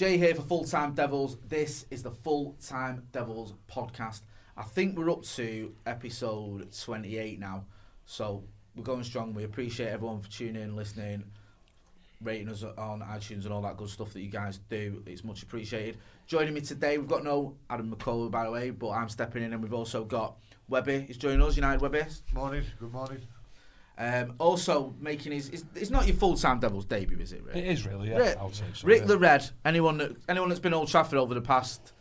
Jay here for Full Time Devils. This is the Full Time Devils podcast. I think we're up to episode 28 now. So we're going strong. We appreciate everyone for tuning in, listening, rating us on iTunes and all that good stuff that you guys do. It's much appreciated. Joining me today, we've got no Adam McCullough, by the way, but I'm stepping in and we've also got Webby. He's joining us, United Webby. Morning, good morning. Um, also making his, it's, it's not your full time Devils debut, is it? Rick? It is really, yeah. Rick, I would say so. Rick yeah. the Red. Anyone that anyone that's been Old Trafford over the past,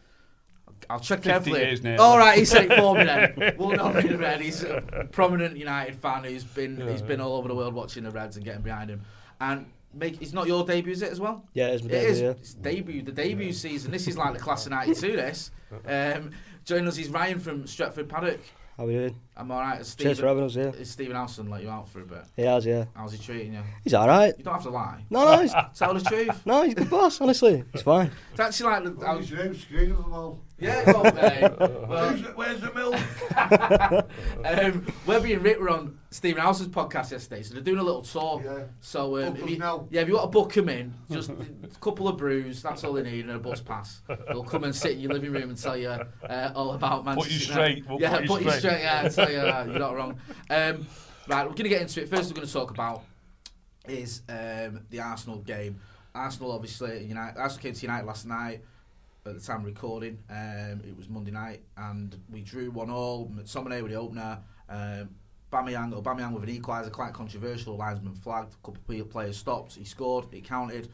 I'll check 50 carefully. years nearly. All right, he said it for me then. We'll know Rick the Red. He's a prominent United fan who's been Yeah, he's been all over the world watching the Reds and getting behind him. And make it's not your debut, is it as well? Yeah, it's my It debut, is. yeah. It's debut. The debut season. This is like the class of '92. This. Um, joining us is Ryan from Stretford Paddock. How we doing? I'm all right. Cheers for Stephen, having us here. is Stephen Howson let you out for a bit? He has, yeah. How's he treating you? He's alright. You don't have to lie. No, no, he's, Tell the truth. no, he's a good boss, honestly. He's fine. It's actually like the, I was, your? Screen of them all. Yeah, go on. Well, Where's, the- where's the milk? um, Webby and Rick were on Stephen Howson's podcast yesterday, so they're doing a little tour. Yeah. So um, if you, now. yeah, if you want to book them in, just a couple of brews, that's all they need, and a bus pass. They'll come and sit in your living room and tell you uh, all about Manchester. you United. straight, we'll yeah, put you put you straight. straight. Yeah, and tell you uh, you're not wrong. Um, right, we're going to get into it. First, we're going to talk about is um, the Arsenal game. Arsenal, obviously, United. Arsenal came to United last night. At the time recording, um, it was Monday night, and we drew one all. McTominay with the opener. Um, Bamiyang or Bamiyang with an equaliser, quite controversial. Linesman flagged. A couple of players stopped. He scored. It counted.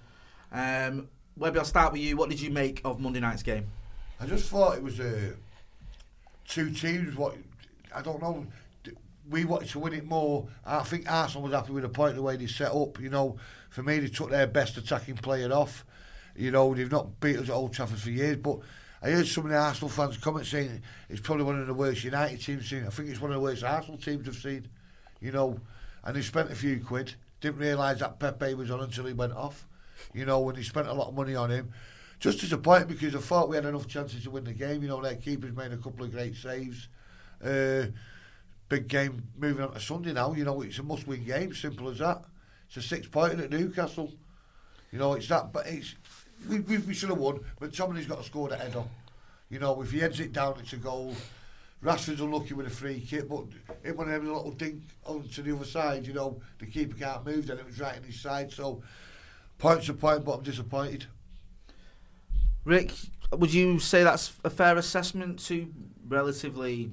Um, Webby, I'll start with you. What did you make of Monday night's game? I just thought it was uh, two teams. What I don't know. We wanted to win it more. I think Arsenal was happy with the point the way they set up. You know, for me, they took their best attacking player off. You know, they've not beat us at Old Trafford for years. But I heard some of the Arsenal fans comment saying it's probably one of the worst United teams seen. I think it's one of the worst Arsenal teams I've seen. You know, and they spent a few quid. Didn't realise that Pepe was on until he went off. You know, when they spent a lot of money on him. Just disappointed because I thought we had enough chances to win the game. You know, their keeper's made a couple of great saves. Uh, big game moving on to Sunday now. You know, it's a must-win game. Simple as that. It's a six-pointer at Newcastle. You know, it's that. But it's we, we, we should have won. But somebody's got to score the header. You know, if he heads it down, it's a goal. Rashford's unlucky with a free kick, but it went a little dink onto the other side. You know, the keeper can't move. Then it was right on his side. So points a point, but I'm disappointed. Rick, would you say that's a fair assessment to relatively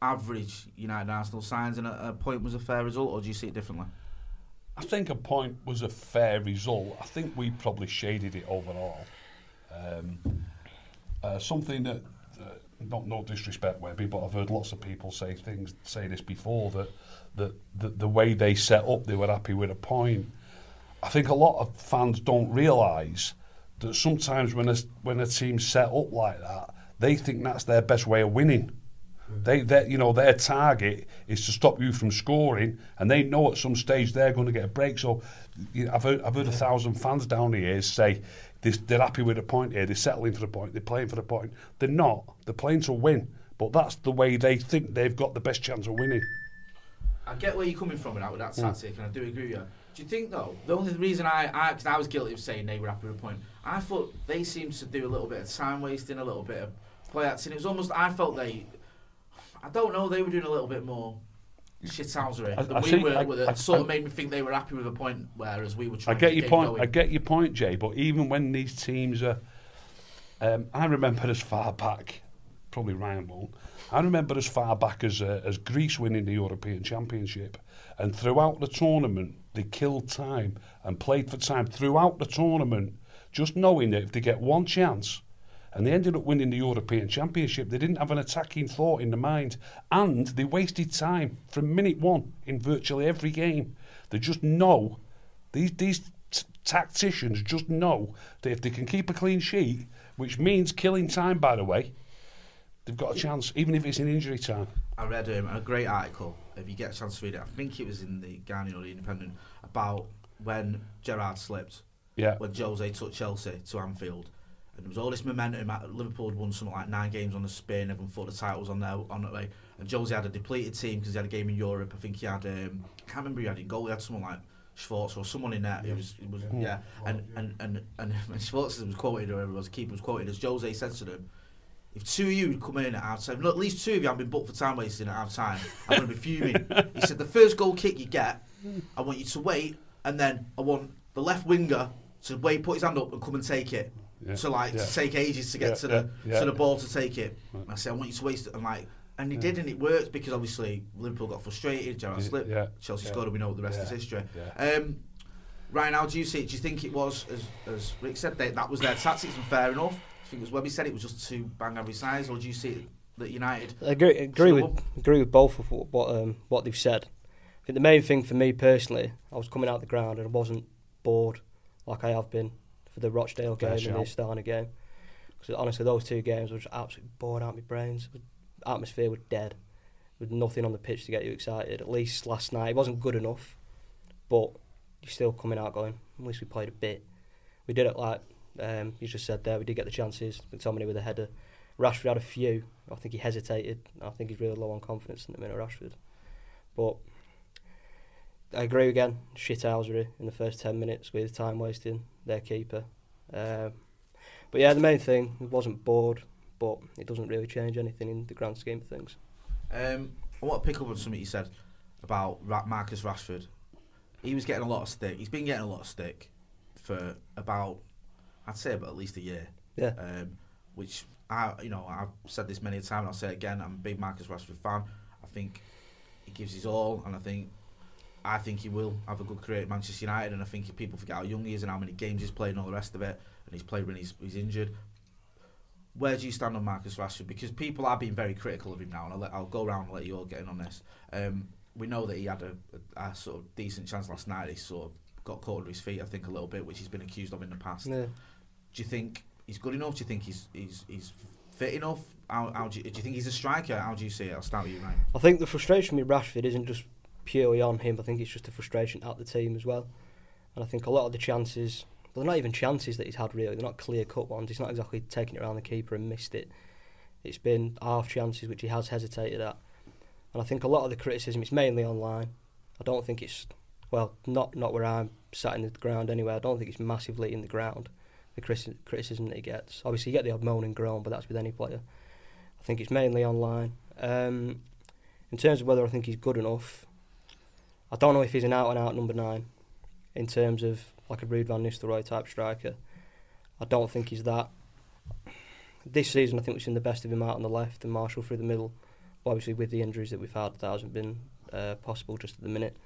average United Arsenal signs and a, a point was a fair result, or do you see it differently? I think a point was a fair result. I think we probably shaded it overall. Um, uh, something that, uh, not no disrespect, Webby, but I've heard lots of people say things, say this before that that the, the way they set up, they were happy with a point. I think a lot of fans don't realise that sometimes when a when a team's set up like that, they think that's their best way of winning. They, they, you know, their target is to stop you from scoring, and they know at some stage they're going to get a break. So, you know, I've heard, I've heard a thousand fans down here say this, they're happy with the point here, they're settling for the point, they're playing for the point. They're not. They're playing to win, but that's the way they think they've got the best chance of winning. I get where you're coming from with that, with that hmm. tactic, and I do agree with you. Do you think though the only reason I, I, cause I was guilty of saying they were happy with a point, I thought they seemed to do a little bit of time wasting, a little bit of play acting. It was almost I felt they, I don't know, they were doing a little bit more shithousery I- than I we see- were. I- with it. I- sort of made me think they were happy with a point, whereas we were I trying. get to your point. Going. I get your point, Jay. But even when these teams are, um, I remember as far back, probably Ryan won't. I remember as far back as uh, as Greece winning the European Championship, and throughout the tournament they killed time and played for time throughout the tournament, just knowing that if they get one chance. And they ended up winning the European Championship. They didn't have an attacking thought in the mind. And they wasted time from minute one in virtually every game. They just know these these t- tacticians just know that if they can keep a clean sheet, which means killing time, by the way, they've got a chance, even if it's in injury time. I read um, a great article. If you get a chance to read it, I think it was in the Guardian or the Independent about when Gerard slipped. Yeah. When Jose took Chelsea to Anfield, and there was all this momentum. Liverpool had won something like nine games on the spin. Everyone thought the title was on there on the way. And Jose had a depleted team because he had a game in Europe. I think he had. Um, I can't remember who he had in goal. He had someone like Schwartz or someone in there. It was, it was yeah. And and and and, and Schwartz was quoted, or whoever it was, keeper was quoted as Jose said to them. If two of you would come in at half time, at least two of you have been booked for time wasting at half time, I'm going to be fuming. he said, the first goal kick you get, I want you to wait, and then I want the left winger to wait, put his hand up, and come and take it. Yeah. So like Yeah. to take ages to get Yeah, to the yeah, yeah. to the ball to take it. I said, I want you to waste it. And like, and he did, and it worked because obviously Liverpool got frustrated. Gerrard Yeah, slipped. yeah, Chelsea yeah. scored, and we know what the rest Yeah, is history. yeah. Um, Ryan, how do you see it? Do you think it was, as, as Rick said, they, that was their tactics and fair enough? I think it was when we said it was just too bang every size, or do you see it that United? I agree, agree with what- agree with both of what what, um, what they've said. I think the main thing for me personally, I was coming out the ground and I wasn't bored like I have been for the Rochdale Fair game and the. Astana game. Because honestly, those two games were just absolutely bored out of my brains. The atmosphere was dead, with nothing on the pitch to get you excited. At least last night, it wasn't good enough, but you're still coming out going. At least we played a bit. We did it like um, you just said there. We did get the chances. McTominay with a header. Rashford had a few. I think he hesitated. I think he's really low on confidence in the minute, Rashford. But I agree again. shit Shithousery in the first 10 minutes with time wasting their keeper. Um, but yeah, the main thing, wasn't bored, but it doesn't really change anything in the grand scheme of things. Um, I want to pick up on something you said about Ra- Marcus Rashford. He was getting a lot of stick. He's been getting a lot of stick for about, I'd say, about at least a year. Yeah. Um, which I, you know, I've said this many a time, and I'll say it again. I'm a big Marcus Rashford fan. I think he gives his all, and I think, I think he will have a good career at Manchester United. And I think if people forget how young he is and how many games he's played and all the rest of it, and he's played when he's, he's injured. Where do you stand on Marcus Rashford? Because people are being very critical of him now, and I'll, let, I'll go around and let you all get in on this. Um, we know that he had a, a, a sort of decent chance last night. He sort of got caught under his feet, I think, a little bit, which he's been accused of in the past. Yeah. Do you think he's good enough? Do you think he's he's, he's fit enough? How, how do, you, do you think he's a striker? How do you see it? I'll start with you, Ryan. I think the frustration with Rashford isn't just purely on him. I think it's just a frustration at the team as well. And I think a lot of the chances, well, they're not even chances that he's had really. They're not clear cut ones. He's not exactly taking it around the keeper and missed it. It's been half chances which he has hesitated at. And I think a lot of the criticism is mainly online. I don't think it's well, not not where I'm sat in the ground anyway. I don't think it's massively in the ground. The criticism that he gets. Obviously, you get the odd moan and groan, but that's with any player. I think it's mainly online. Um, in terms of whether I think he's good enough, I don't know if he's an out and out number nine. In terms of like a Ruud van Nistelrooy type striker, I don't think he's that. This season, I think we've seen the best of him out on the left and Martial through the middle. Obviously, with the injuries that we've had, that hasn't been uh, possible just at the minute.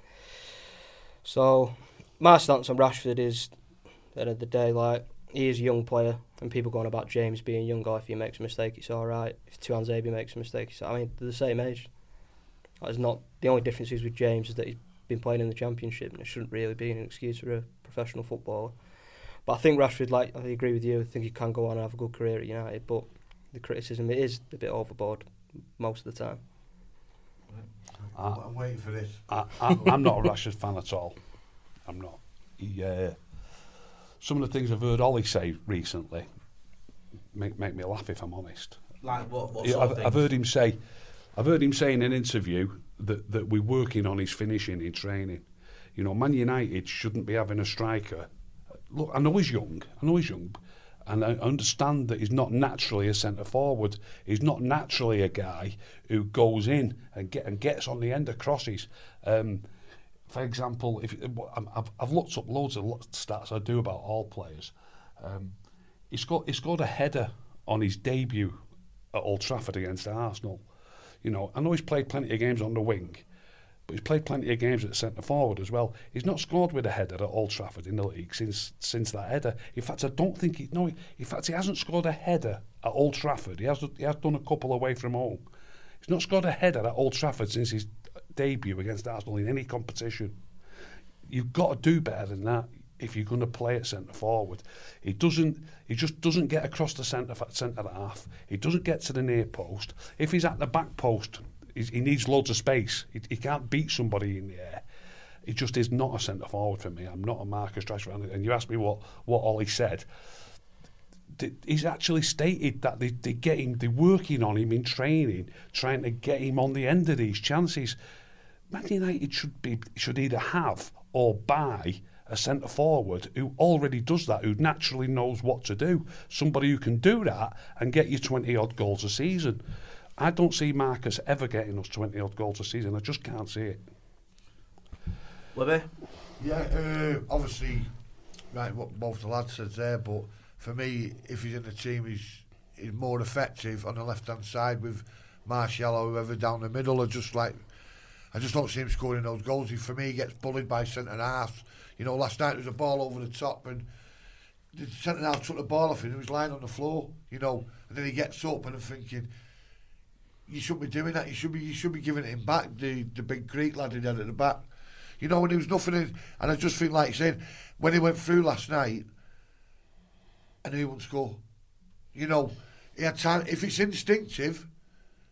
So, my stance on Rashford is, at the end of the day, like he is a young player, and people going about James being young. Or if he makes a mistake, it's all right. If Wan-Bissaka makes a mistake, it's, I mean they're the same age. That's not the only difference is with James is that he's been playing in the championship, and it shouldn't really be an excuse for a professional footballer. But I think Rashford, like I agree with you, I think he can go on and have a good career at United. But the criticism it is a bit overboard most of the time. I, I'm waiting for this. I, I, I'm not a Rashford fan at all. I'm not. He, uh, some of the things I've heard Ollie say recently make make me laugh. If I'm honest, Like what? What Yeah, I've, of I've heard him say, I've heard him say in an interview that, that we're working on his finishing in training. You know, Man United shouldn't be having a striker. Look, I know he's young. I know he's young, and I understand that he's not naturally a centre forward. He's not naturally a guy who goes in and get and gets on the end of crosses. Um, for example, if I've, I've looked up loads of stats I do about all players. Um, he scored he scored a header on his debut at Old Trafford against Arsenal. You know, I know he's played plenty of games on the wing, but he's played plenty of games at centre forward as well. He's not scored with a header at Old Trafford in the league since since that header. In fact, I don't think he no. In fact, he hasn't scored a header at Old Trafford. He has he has done a couple away from home. He's not scored a header at Old Trafford since his debut against Arsenal in any competition. You've got to do better than that. If you're going to play at centre forward. He doesn't. He just doesn't get across the centre centre half. He doesn't get to the near post. If he's at the back post, he needs loads of space. He, he can't beat somebody in the air. He just is not a centre forward for me. I'm not a Marcus Rashford. And you asked me what what Ollie said. He's actually stated that they, they get him, they're working on him in training, trying to get him on the end of these chances. Man United should be should either have or buy a centre forward who already does that, who naturally knows what to do. Somebody who can do that and get you 20 odd goals a season. I don't see Marcus ever getting us 20 odd goals a season. I just can't see it. Webby? Yeah, uh, obviously, right, what both the lads said there, but for me, if he's in the team, he's, he's more effective on the left hand side with Martial or whoever down the middle, or just like I just don't see him scoring those goals. He, for me, gets bullied by centre half. You know, last night there was a ball over the top and the centre half took the ball off him. He was lying on the floor. You know, and then he gets up and I'm thinking, you shouldn't be doing that. You should be you should be giving it him back. The the big Greek lad he had at the back. You know, when there was nothing in, and I just think like saying when he went through last night, and he wouldn't score. You know, he had time. If it's instinctive,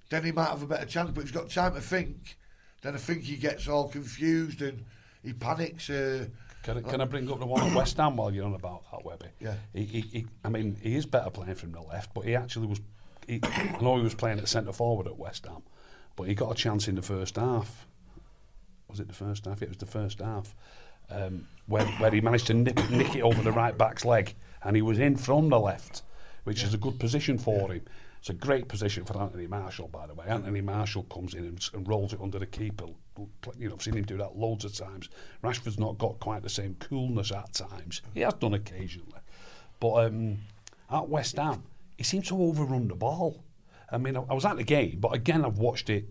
then he might have a better chance. But he's got time to think then I think he gets all confused and he panics. Uh, can I, can I bring up the one at West Ham while you're on about that, Webby? Yeah. He, he, he, I mean, he is better playing from the left, but he actually was. He, I know he was playing at centre forward at West Ham, but he got a chance in the first half. Was it the first half? It was the first half. Um, where, where he managed to nip, nick it over the right back's leg, and he was in from the left, which yeah. is a good position for yeah. him. It's a great position for Anthony Martial, by the way. Anthony Martial comes in and, and rolls it under the keeper. You know, I've seen him do that loads of times. Rashford's not got quite the same coolness at times. He has done occasionally. But um, at West Ham, he seemed to overrun the ball. I mean, I, I was at the game, but again, I've watched it,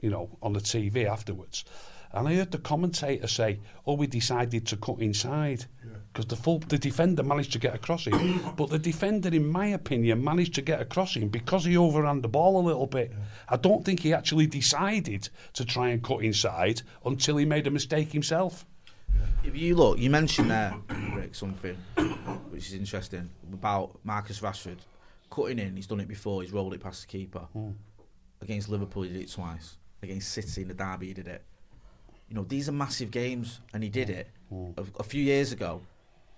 you know, on the TV afterwards. And I heard the commentator say, "Oh, we decided to cut inside because the full the defender managed to get across him, but the defender, in my opinion, managed to get across him because he overran the ball a little bit. Yeah. I don't think he actually decided to try and cut inside until he made a mistake himself." If you look, you mentioned there, Rick, something which is interesting about Marcus Rashford cutting in. He's done it before. He's rolled it past the keeper. Mm. Against Liverpool, he did it twice. Against City in the derby, he did it you know, these are massive games, and he did it mm. a, a, few years ago.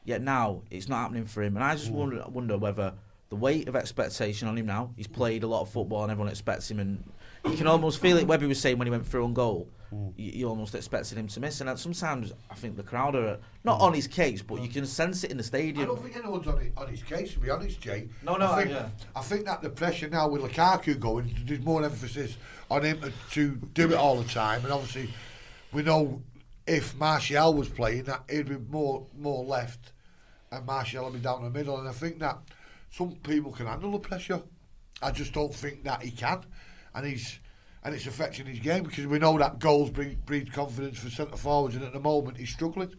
Yet now it's not happening for him, and I just mm. wonder, wonder whether the weight of expectation on him now. He's played a lot of football, and everyone expects him, and you can almost feel it. Webby was saying when he went through on goal, mm. you, you, almost expected him to miss, and sometimes I think the crowd are not mm. on his case, but you can sense it in the stadium. I don't think anyone's on, it, on his case, to be honest, Jay. No, no, I think, yeah. I think that the pressure now with Lukaku going, there's more emphasis on him to, to do it all the time, and obviously we know if Martial was playing, that he'd be more more left, and Martial would be down the middle. And I think that some people can handle the pressure. I just don't think that he can, and he's and it's affecting his game because we know that goals breed, breed confidence for centre forwards, and at the moment he's struggling.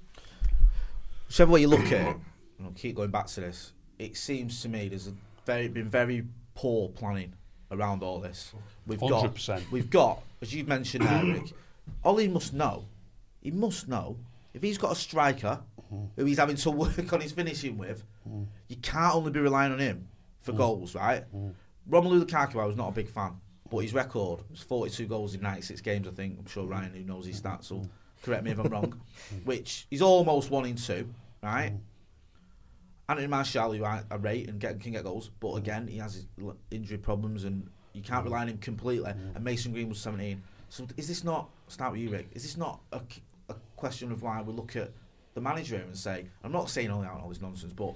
Whichever way you look at it, I'll keep going back to this. It seems to me there's a very been very poor planning around all this. We've 100%. got we've got as you've mentioned, Eric. Ollie must know he must know if he's got a striker mm. who he's having to work on his finishing with, mm. you can't only be relying on him for mm. goals, right? Romelu Lukaku, I was not a big fan, but his record was 42 goals in 96 games, I think. I'm sure Ryan, who knows his stats, will correct me if I'm wrong. Which he's almost one in two, right? Anthony Martial, who I, I rate and get, can get goals, but again, he has his injury problems and you can't rely on him completely. And Mason Green was 17. So is this not, start with you, Rick, is this not a question of why we look at the manager and say, I'm not saying all, all this nonsense, but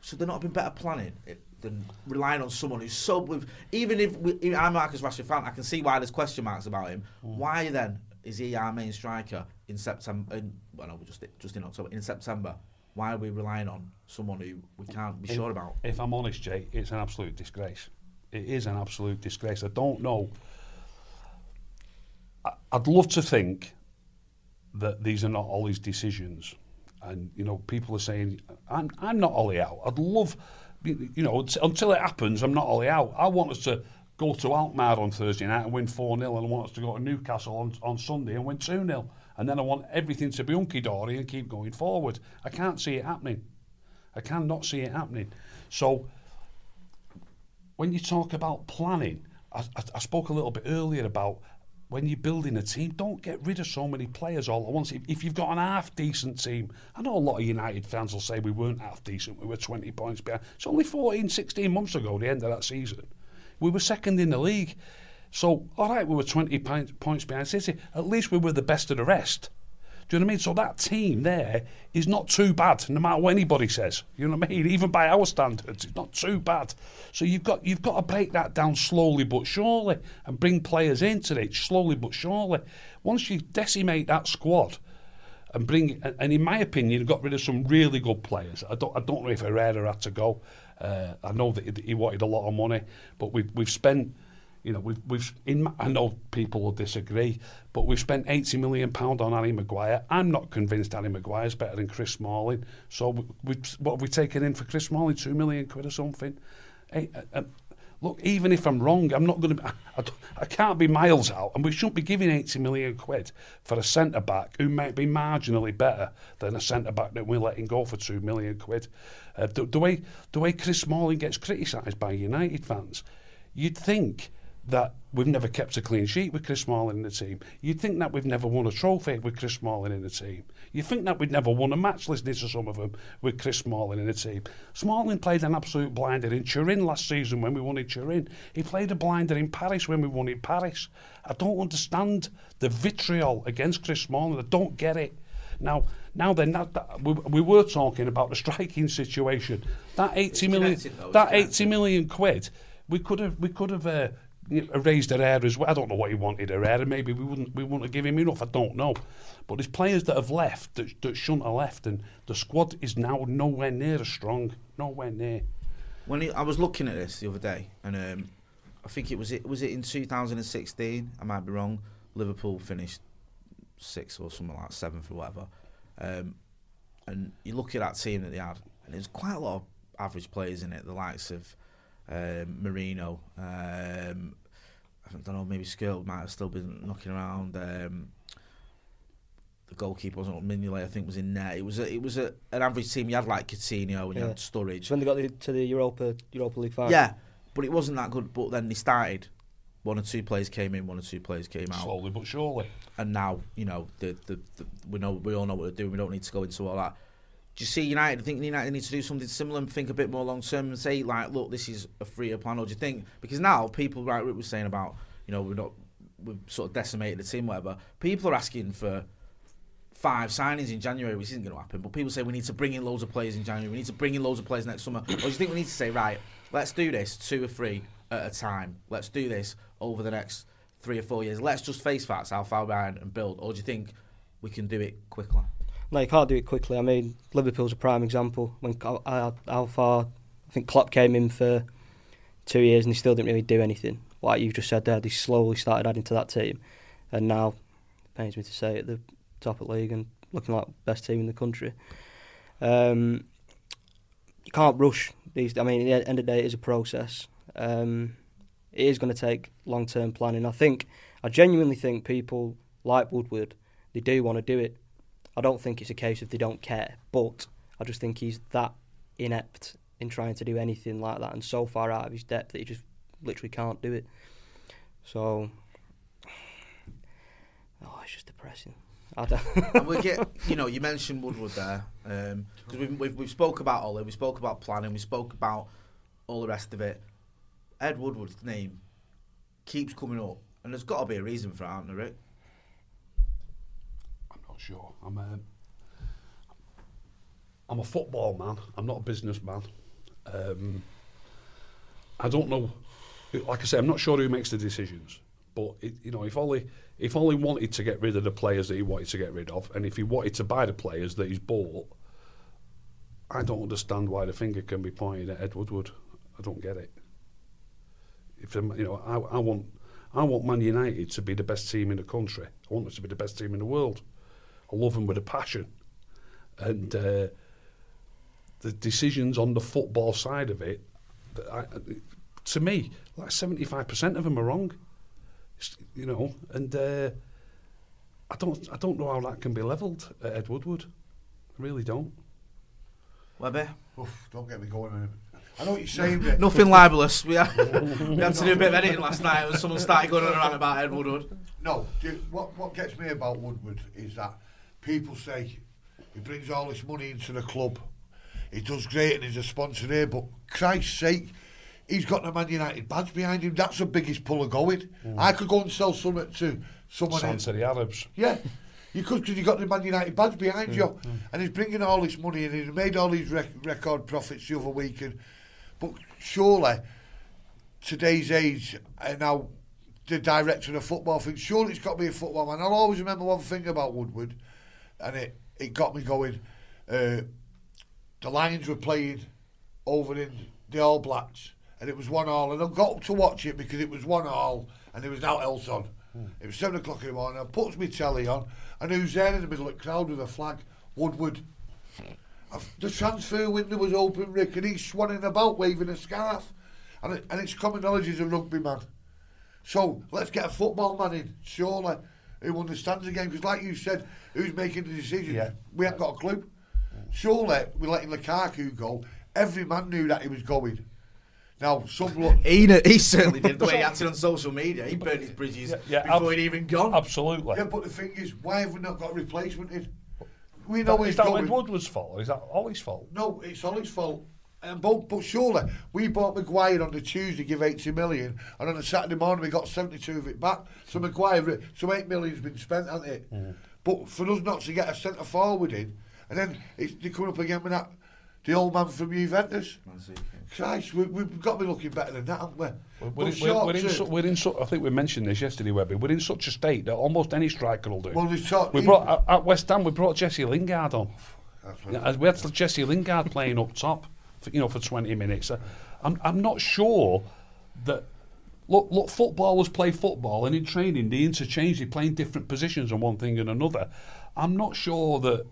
should there not have been better planning than relying on someone who's so with even if we, I'm Marcus Rashford fan, I can see why there's question marks about him. Mm. Why then is he our main striker in September? In, well, no, just just in October. In September, why are we relying on someone who we can't be if, sure about? If I'm honest, Jay, it's an absolute disgrace. It is an absolute disgrace. I don't know. I, I'd love to think that these are not Ollie's decisions. And, you know, people are saying, I'm, I'm not Ollie out. I'd love, you know, until it happens, I'm not Ollie out. I want us to go to Alkmaar on Thursday night and win 4 0, and I want us to go to Newcastle on, on Sunday and win 2 0. and then I want everything to be hunky dory and keep going forward. I can't see it happening. I cannot see it happening. So when you talk about planning, I, I, I spoke a little bit earlier about when you're building a team, don't get rid of so many players all at once. If, if you've got an half decent team, I know a lot of United fans will say we weren't half decent, we were 20 points behind. It's only 14, 16 months ago, the end of that season. We were second in the league. So, all right, we were 20 points behind City. At least we were the best of the rest. Do you know what I mean? So that team there is not too bad, no matter what anybody says. You know what I mean? Even by our standards, it's not too bad. So you've got you've got to break that down slowly but surely and bring players into it slowly but surely. Once you decimate that squad and bring, and in my opinion, got rid of some really good players. I don't I don't know if Herrera had to go. Uh, I know that he wanted a lot of money, but we've we've spent you know, we've, we've in, I know people will disagree, but we've spent 80 million pound on Harry Maguire. I'm not convinced Harry Maguire is better than Chris Smalling. So we, we, what have we taken in for Chris Smalling? Two million quid or something. Hey, uh, uh, look, even if I'm wrong, I'm not going to. I, I, can't be miles out, and we shouldn't be giving 80 million quid for a centre back who might be marginally better than a centre back that we're letting go for two million quid. Uh, the, the way the way Chris Smalling gets criticised by United fans, you'd think that we've never kept a clean sheet with Chris Smalling in the team. You'd think that we've never won a trophy with Chris Smalling in the team. You think that we'd never won a match, listening to some of them, with Chris Smalling in the team. Smalling played an absolute blinder in Turin last season when we won in Turin. He played a blinder in Paris when we won in Paris. I don't understand the vitriol against Chris Smalling. I don't get it. Now, now then, that, that, we, we were talking about the striking situation. That eighty million, though, that eighty million quid, we could have, we could have. Uh, raised Herrera as well. I don't know what he wanted Herrera. Maybe we wouldn't we wouldn't given him enough. I don't know. But there's players that have left that, that shouldn't have left, and the squad is now nowhere near as strong. Nowhere near. When he, I was looking at this the other day, and um, I think it was it was it in 2016. I might be wrong. Liverpool finished sixth or something like seventh or whatever. Um, and you look at that team that they had, and there's quite a lot of average players in it. The likes of um, Moreno. Um, I don't know, maybe Skill might have still been knocking around. Um, the goalkeeper wasn't Mignolet, I think was in there. It was a, it was a, an average team. You had like Coutinho and yeah. you had Sturridge. So when they got the, to the Europa Europa League final. Yeah, but it wasn't that good. But then they started. One or two players came in, one or two players came out. Slowly but surely. And now, you know, the, the, the we know we all know what they're doing. We don't need to go into all that do you see United? I think United need to do something similar and think a bit more long term and say like, look, this is a freer plan. Or do you think because now people, right, Rick was saying about, you know, we're not, we've sort of decimated the team, whatever. People are asking for five signings in January, which isn't going to happen. But people say we need to bring in loads of players in January. We need to bring in loads of players next summer. or do you think we need to say, right, let's do this two or three at a time. Let's do this over the next three or four years. Let's just face facts, how far behind and build. Or do you think we can do it quickly? No, you can't do it quickly. I mean, Liverpool's a prime example. When how far I think Klopp came in for two years and he still didn't really do anything. Like you just said there, they slowly started adding to that team, and now, pains me to say, at the top of the league and looking like best team in the country. Um, you can't rush these. I mean, at the end of the day, it is a process. Um, it is going to take long term planning. I think, I genuinely think people like Woodward, they do want to do it I don't think it's a case of they don't care, but I just think he's that inept in trying to do anything like that and so far out of his depth that he just literally can't do it. So, oh, it's just depressing. and we get, you know, you mentioned Woodward there because um, we've, we've we've spoke about Ollie, we spoke about planning, we spoke about all the rest of it. Ed Woodward's name keeps coming up, and there's got to be a reason for it, aren't there, Rick? Sure. I'm a, I'm a football man. I'm not a businessman. Um, I don't know. Like I say, I'm not sure who makes the decisions. But it, you know, if only if Ollie wanted to get rid of the players that he wanted to get rid of, and if he wanted to buy the players that he's bought, I don't understand why the finger can be pointed at Ed Woodward. I don't get it. If you know, I, I want, I want Man United to be the best team in the country. I want us to be the best team in the world. I love him with a passion. And uh, the decisions on the football side of it, I, to me, like 75% of them are wrong. You know, and uh, I don't I don't know how that can be levelled at Ed Woodward. I really don't. Webby? Oof, don't get me going. on. I know what you're saying. Rick. Nothing libelous. We had, we had to do a bit of editing last night when someone started going around about Ed Woodward. No, do- what what gets me about Woodward is that people say he brings all this money into the club. He does great and he's a sponsor here, but Christ's sake, he's got the Man United badge behind him. That's the biggest puller of going. Mm. I could go and sell something to someone. Sound else. to the Arabs. Yeah. You could because you got the Man United badge behind mm, you, mm. and he's bringing all this money and he's made all these rec- record profits the other week. And, but surely, today's age, and now the director of football thing, surely it's got to be a football man. I'll always remember one thing about Woodward, and it, it got me going. Uh, the Lions were playing over in the All Blacks, and it was one all. And I got up to watch it because it was one all, and there was now else on. It was seven o'clock in the morning. I put my telly on, and who's there in the middle of the crowd with a flag? Woodward. The transfer window was open, Rick, and he's swanning about waving a scarf. And, it, and it's common knowledge he's a rugby man. So let's get a football man in, surely, who understands the game. Because, like you said, who's making the decisions? Yeah. We haven't got a clue. Surely, we're letting Lukaku go. Every man knew that he was going. Now, some look. He, he certainly did. The way he acted on social media, he burned his bridges Yeah, yeah, before ab- he'd even gone. Absolutely. Yeah, but the thing is, why have we not got a replacement in? We know is he's that going. Ed Woodward's fault or is that Ollie's fault? No, it's Ollie's fault. Um, but, but surely, we bought Maguire on the Tuesday, give 80 million, and on the Saturday morning we got 72 of it back. So Maguire, so 8 million's been spent, hasn't it? But for us not to get a centre forward in, and then it's, they come up again with that, the old man from Juventus. Christ, we, we've got to be looking better than that, haven't we? We're, But we're, short we're in, term- su- we're in su- I think we mentioned this yesterday, Webby. We're in such a state that almost any striker will do. Well, there's talk- we brought at, at West Ham. We brought Jesse Lingard on. That's Yeah, We had Jesse Lingard playing up top, for, you know, for 20 minutes. Uh, I'm, I'm not sure that. Look, look, footballers play football, and in training they interchange. They play in different positions on one thing and another. I'm not sure that.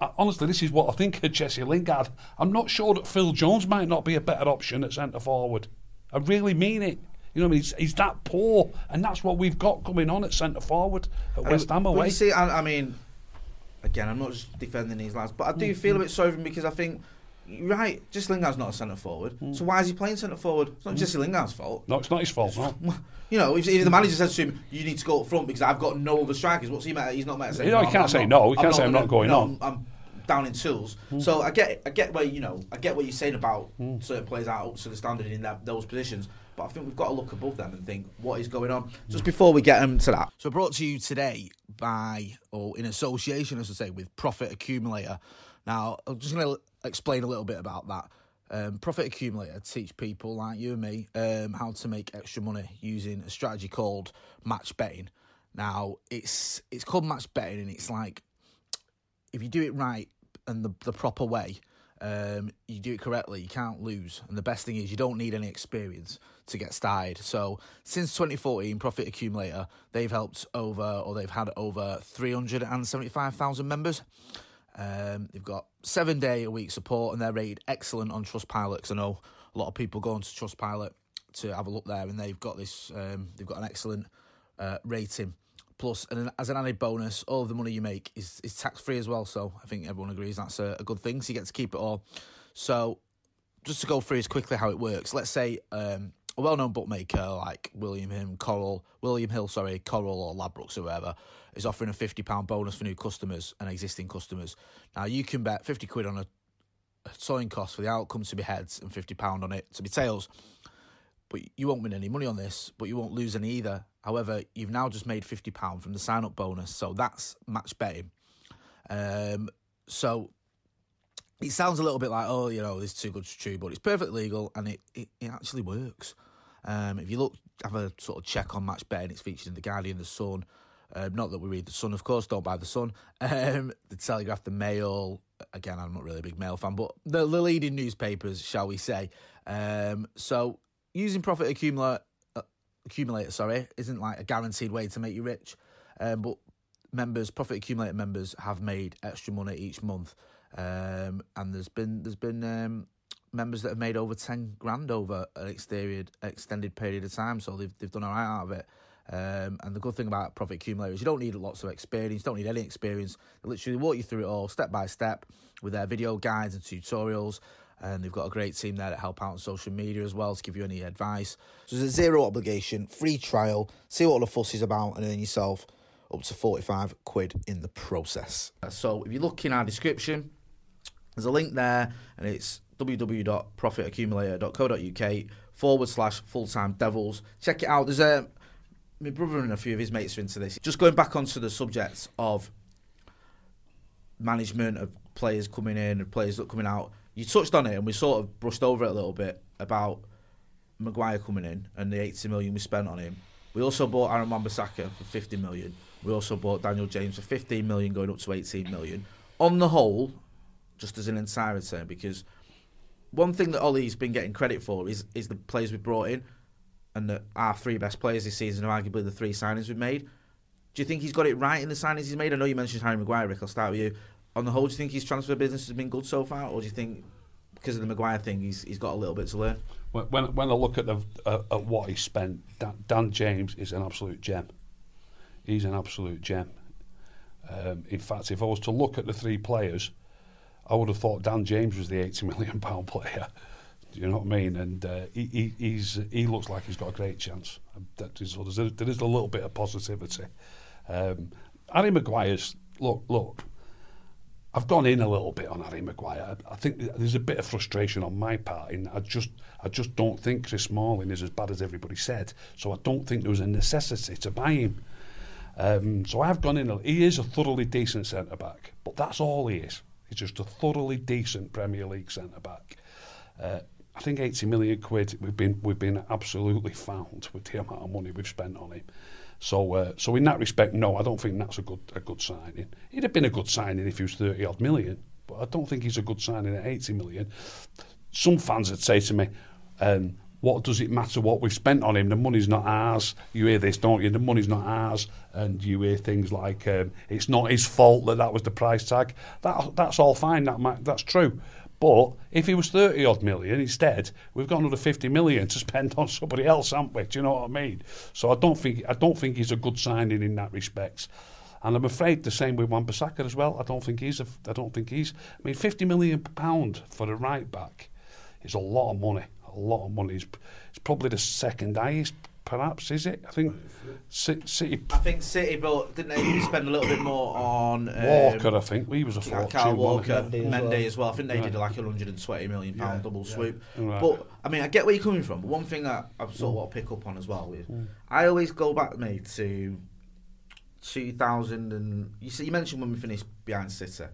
uh, Honestly, this is what I think of Jesse Lingard. I'm not sure that Phil Jones might not be a better option at centre forward. I really mean it. You know, I mean, he's, he's that poor, and that's what we've got coming on at centre forward at West Ham But away. you see, I, I mean, again, I'm not just defending these lads, but I do feel a bit sorry for him because I think, right, Jesse Lingard's not a centre forward. Hmm. So why is he playing centre forward? It's not hmm. Jesse Lingard's fault. no, it's not his fault. No. You know, if, if the manager says to him, "You need to go up front because I've got no other strikers," what's he met? He's not met to say. You know, he I'm- can't I'm say not- no, he can't say, "I'm not going no, on." I'm, down in tools. Hmm. So I get, I get where you know, I get what you're saying about certain players out up to the standard in that, those positions. But I think we've got to look above them and think what is going on. Just before we get them to that, so brought to you today by, or in association, as I say, with Profit Accumulator. Now, I'm just going to explain a little bit about that. Um, Profit Accumulator teach people like you and me um, how to make extra money using a strategy called match betting. Now, it's it's called match betting, and it's like if you do it right and the, the proper way, um, you do it correctly, you can't lose. And the best thing is, you don't need any experience to get started. So, since 2014, Profit Accumulator, they've helped over, or they've had over 375,000 members. Um, they've got seven day a week support, and they're rated excellent on Trustpilot. Because I know a lot of people go onto Trustpilot to have a look there, and they've got this, um, they've got an excellent uh, rating. Plus, and as an added bonus, all the money you make is, is tax free as well. So I think everyone agrees that's a, a good thing. So you get to keep it all. So just to go through as quickly how it works. Let's say um, a well-known bookmaker like William Hill, Coral, William Hill, sorry, Coral or Ladbrokes or whoever is offering a fifty pound bonus for new customers and existing customers. Now you can bet fifty quid on a, a sewing cost for the outcome to be heads and fifty pound on it to be tails but you won't win any money on this, but you won't lose any either. However, you've now just made fifty pound from the sign up bonus, so that's match betting. Um, so it sounds a little bit like, oh, you know, this is too good to be true, but it's perfectly legal and it, it, it actually works. Um, if you look, have a sort of check on match betting, it's featured in the Guardian, the Sun. Um, not that we read the Sun, of course. Don't buy the Sun. Um, the Telegraph, the Mail. Again, I'm not really a big Mail fan, but the, the leading newspapers, shall we say? Um, so using profit accumulator, uh, accumulator, sorry, isn't like a guaranteed way to make you rich. Um, but members, profit accumulator members, have made extra money each month, um, and there's been there's been um, members that have made over ten grand over an extended extended period of time. So they've they've done all right out of it. Um, and the good thing about Profit Accumulator is you don't need lots of experience, don't need any experience. They literally walk you through it all step by step with their video guides and tutorials. And they've got a great team there that help out on social media as well to give you any advice. So there's a zero obligation, free trial. See what all the fuss is about and earn yourself up to 45 quid in the process. So if you look in our description, there's a link there and it's www.profitaccumulator.co.uk forward slash full time devils. Check it out. There's a my brother and a few of his mates are into this. Just going back onto the subject of management of players coming in and players that coming out. You touched on it and we sort of brushed over it a little bit about Maguire coming in and the 80 million we spent on him. We also bought Aaron Wan-Bissaka for 50 million. We also bought Daniel James for 15 million, going up to 18 million. On the whole, just as an entire return, because one thing that Ollie's been getting credit for is is the players we brought in, and that our three best players this season are arguably the three signings we've made. Do you think he's got it right in the signings he's made? I know you mentioned Harry Maguire, Rick. I'll start with you. On the whole, do you think his transfer business has been good so far, or do you think because of the Maguire thing, he's he's got a little bit to learn? When when, when I look at the uh, at what he spent, Dan, Dan James is an absolute gem. He's an absolute gem. Um, in fact, if I was to look at the three players, I would have thought Dan James was the eighty million pound player. Do you know what I mean? And uh, he, he he looks like he's got a great chance. That is, there's a, there is a little bit of positivity. Um, Harry Maguire's look look. I've gone in a little bit on Harry Maguire. I, I think there's a bit of frustration on my part. In I just I just don't think Chris Smalling is as bad as everybody said. So I don't think there was a necessity to buy him. Um, so I've gone in. A, he is a thoroughly decent centre back, but that's all he is. He's just a thoroughly decent Premier League centre back. Uh, I think 80 million quid. We've been we've been absolutely found with the amount of money we've spent on him. So uh, so in that respect, no, I don't think that's a good a good signing. He'd have been a good signing if he was 30 odd million, but I don't think he's a good signing at 80 million. Some fans would say to me. Um, what does it matter what we've spent on him? The money's not ours. You hear this, don't you? The money's not ours, and you hear things like um, it's not his fault that that was the price tag. That that's all fine. That might, that's true. But if he was 30 odd million instead, we've got another 50 million to spend on somebody else, haven't we? Do you know what I mean? So I don't think I don't think he's a good signing in that respect. And I'm afraid the same with Wan-Bissaka as well. I don't think he's a, I don't think he's I mean 50 million pound for a right back is a lot of money. A lot of money. It's, it's probably the second highest perhaps is it? I think Ci- City I think City, but didn't they spend a little bit more on um, Walker. I think he was a fortune. Carl wasn't? Walker, Mendy as Mendy well. as well. I think they did like a 120 million pound Yeah, double yeah. swoop. Right. But I mean, I get where you're coming from. But one thing that I sort of want to pick up on as well is I always go back, mate, to 2000 and you see, you mentioned when we finished behind City,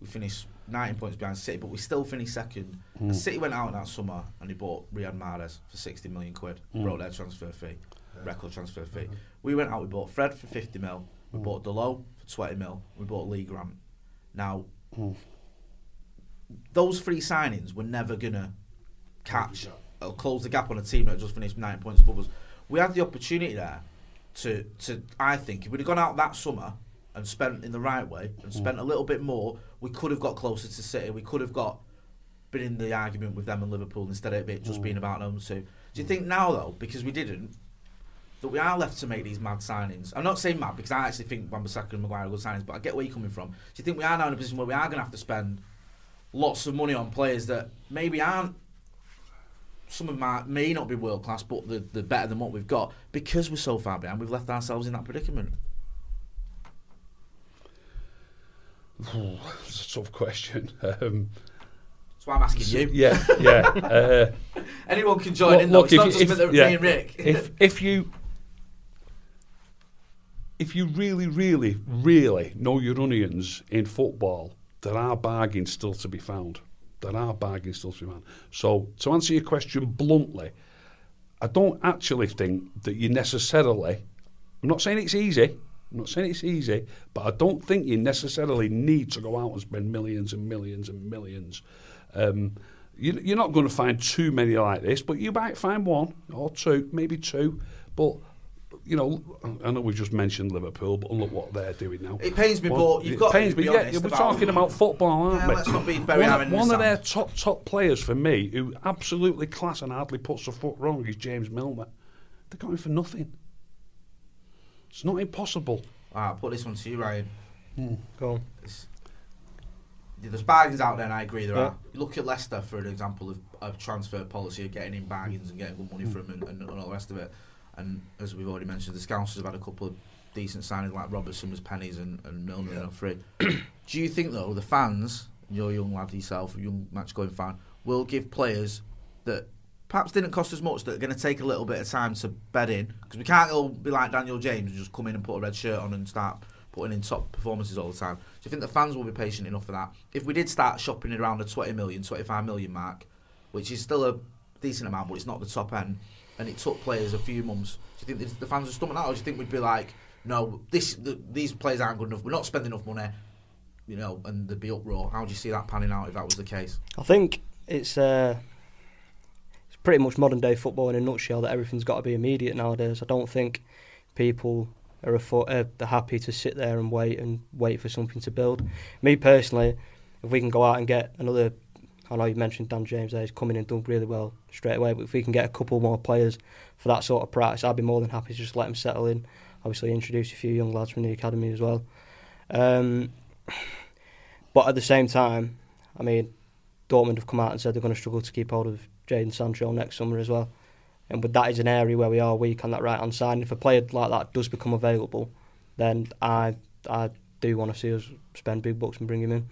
we finished 19 points behind City, but we still finished second. And mm. City went out that summer and they bought Riyad Mahrez for 60 million quid, mm. broke their transfer fee, record transfer fee. We went out, we bought Fred for 50 mil, we mm. bought Dalot for 20 mil, we bought Lee Grant. Now, those three signings were never gonna catch or close the gap on a team that just finished nine points above us. We had the opportunity there to to I think if we'd have gone out that summer and spent in the right way and mm. spent a little bit more, we could have got closer to City. We could have got been in the argument with them and Liverpool instead of it just mm. being about them two. Do you think now though, because we didn't, that we are left to make these mad signings? I'm not saying mad because I actually think Wan-Bissaka and Maguire are good signings, but I get where you're coming from. Do you think we are now in a position where we are going to have to spend lots of money on players that maybe aren't some of them may not be world class, but they're, they're better than what we've got because we're so far behind. We've left ourselves in that predicament. It's a tough question. Um, That's why I'm asking you. yeah, yeah. Uh, Anyone can join in. Though. look, it's if not you- just if- the, yeah, me and Rick. if if you if you really, really, really know your onions in football, there are bargains still to be found. There are bargains still to be found. So to answer your question bluntly, I don't actually think that you necessarily. I'm not saying it's easy. I'm not saying it's easy, but I don't think you necessarily need to go out and spend millions and millions and millions. Um, you, you're not going to find too many like this, but you might find one or two, maybe two. But you know, I know we just mentioned Liverpool, but look what they're doing now. It pains me, Well, but you've it got to pains be me. Yeah, we're about- talking about football, aren't Yeah, we? let's not be one head in the one of their top top players for me, who absolutely class and hardly puts a foot wrong, is James Milner. They're him for nothing. It's not impossible. All right, I'll put this one to you, Ryan. Hmm. Go on. It's, there's bargains out there, and I agree there Yeah. are. You look at Leicester for an example of, of transfer policy of getting in bargains and getting good money hmm. from and, and, and all the rest of it. And as we've already mentioned, the Scousers have had a couple of decent signings like Robertson was pennies and, and Milner Yeah. on free. Do you think though the fans, you're young lad yourself, a young match going fan, will give players that perhaps didn't cost as much that are going to take a little bit of time to bed in because we can't all be like Daniel James and just come in and put a red shirt on and start putting in top performances all the time. Do you think the fans will be patient enough for that? If we did start shopping around the 20 million, 25 million mark, which is still a decent amount, but it's not the top end, and it took players a few months, do you think the- fans would stomach that, or do you think we'd be like, no, this the, these players aren't good enough, we're not spending enough money, you know, and there'd be uproar? How do you see that panning out if that was the case? I think it's uh, pretty much modern day football in a nutshell that everything's got to be immediate nowadays. I don't think people are, are happy to sit there and wait and wait for something to build. Me personally, if we can go out and get another, I know you mentioned Dan James there, he's coming in and done really well straight away, but if we can get a couple more players for that sort of price, I'd be more than happy to just let them settle in. Obviously, introduce a few young lads from the academy as well. Um, but at the same time, I mean, Dortmund have come out and said they're going to struggle to keep hold of Jadon Sancho next summer as well. And but that is an area where we are weak on that right hand side. And if a player like that does become available, then I I do want to see us spend big bucks and bring him in.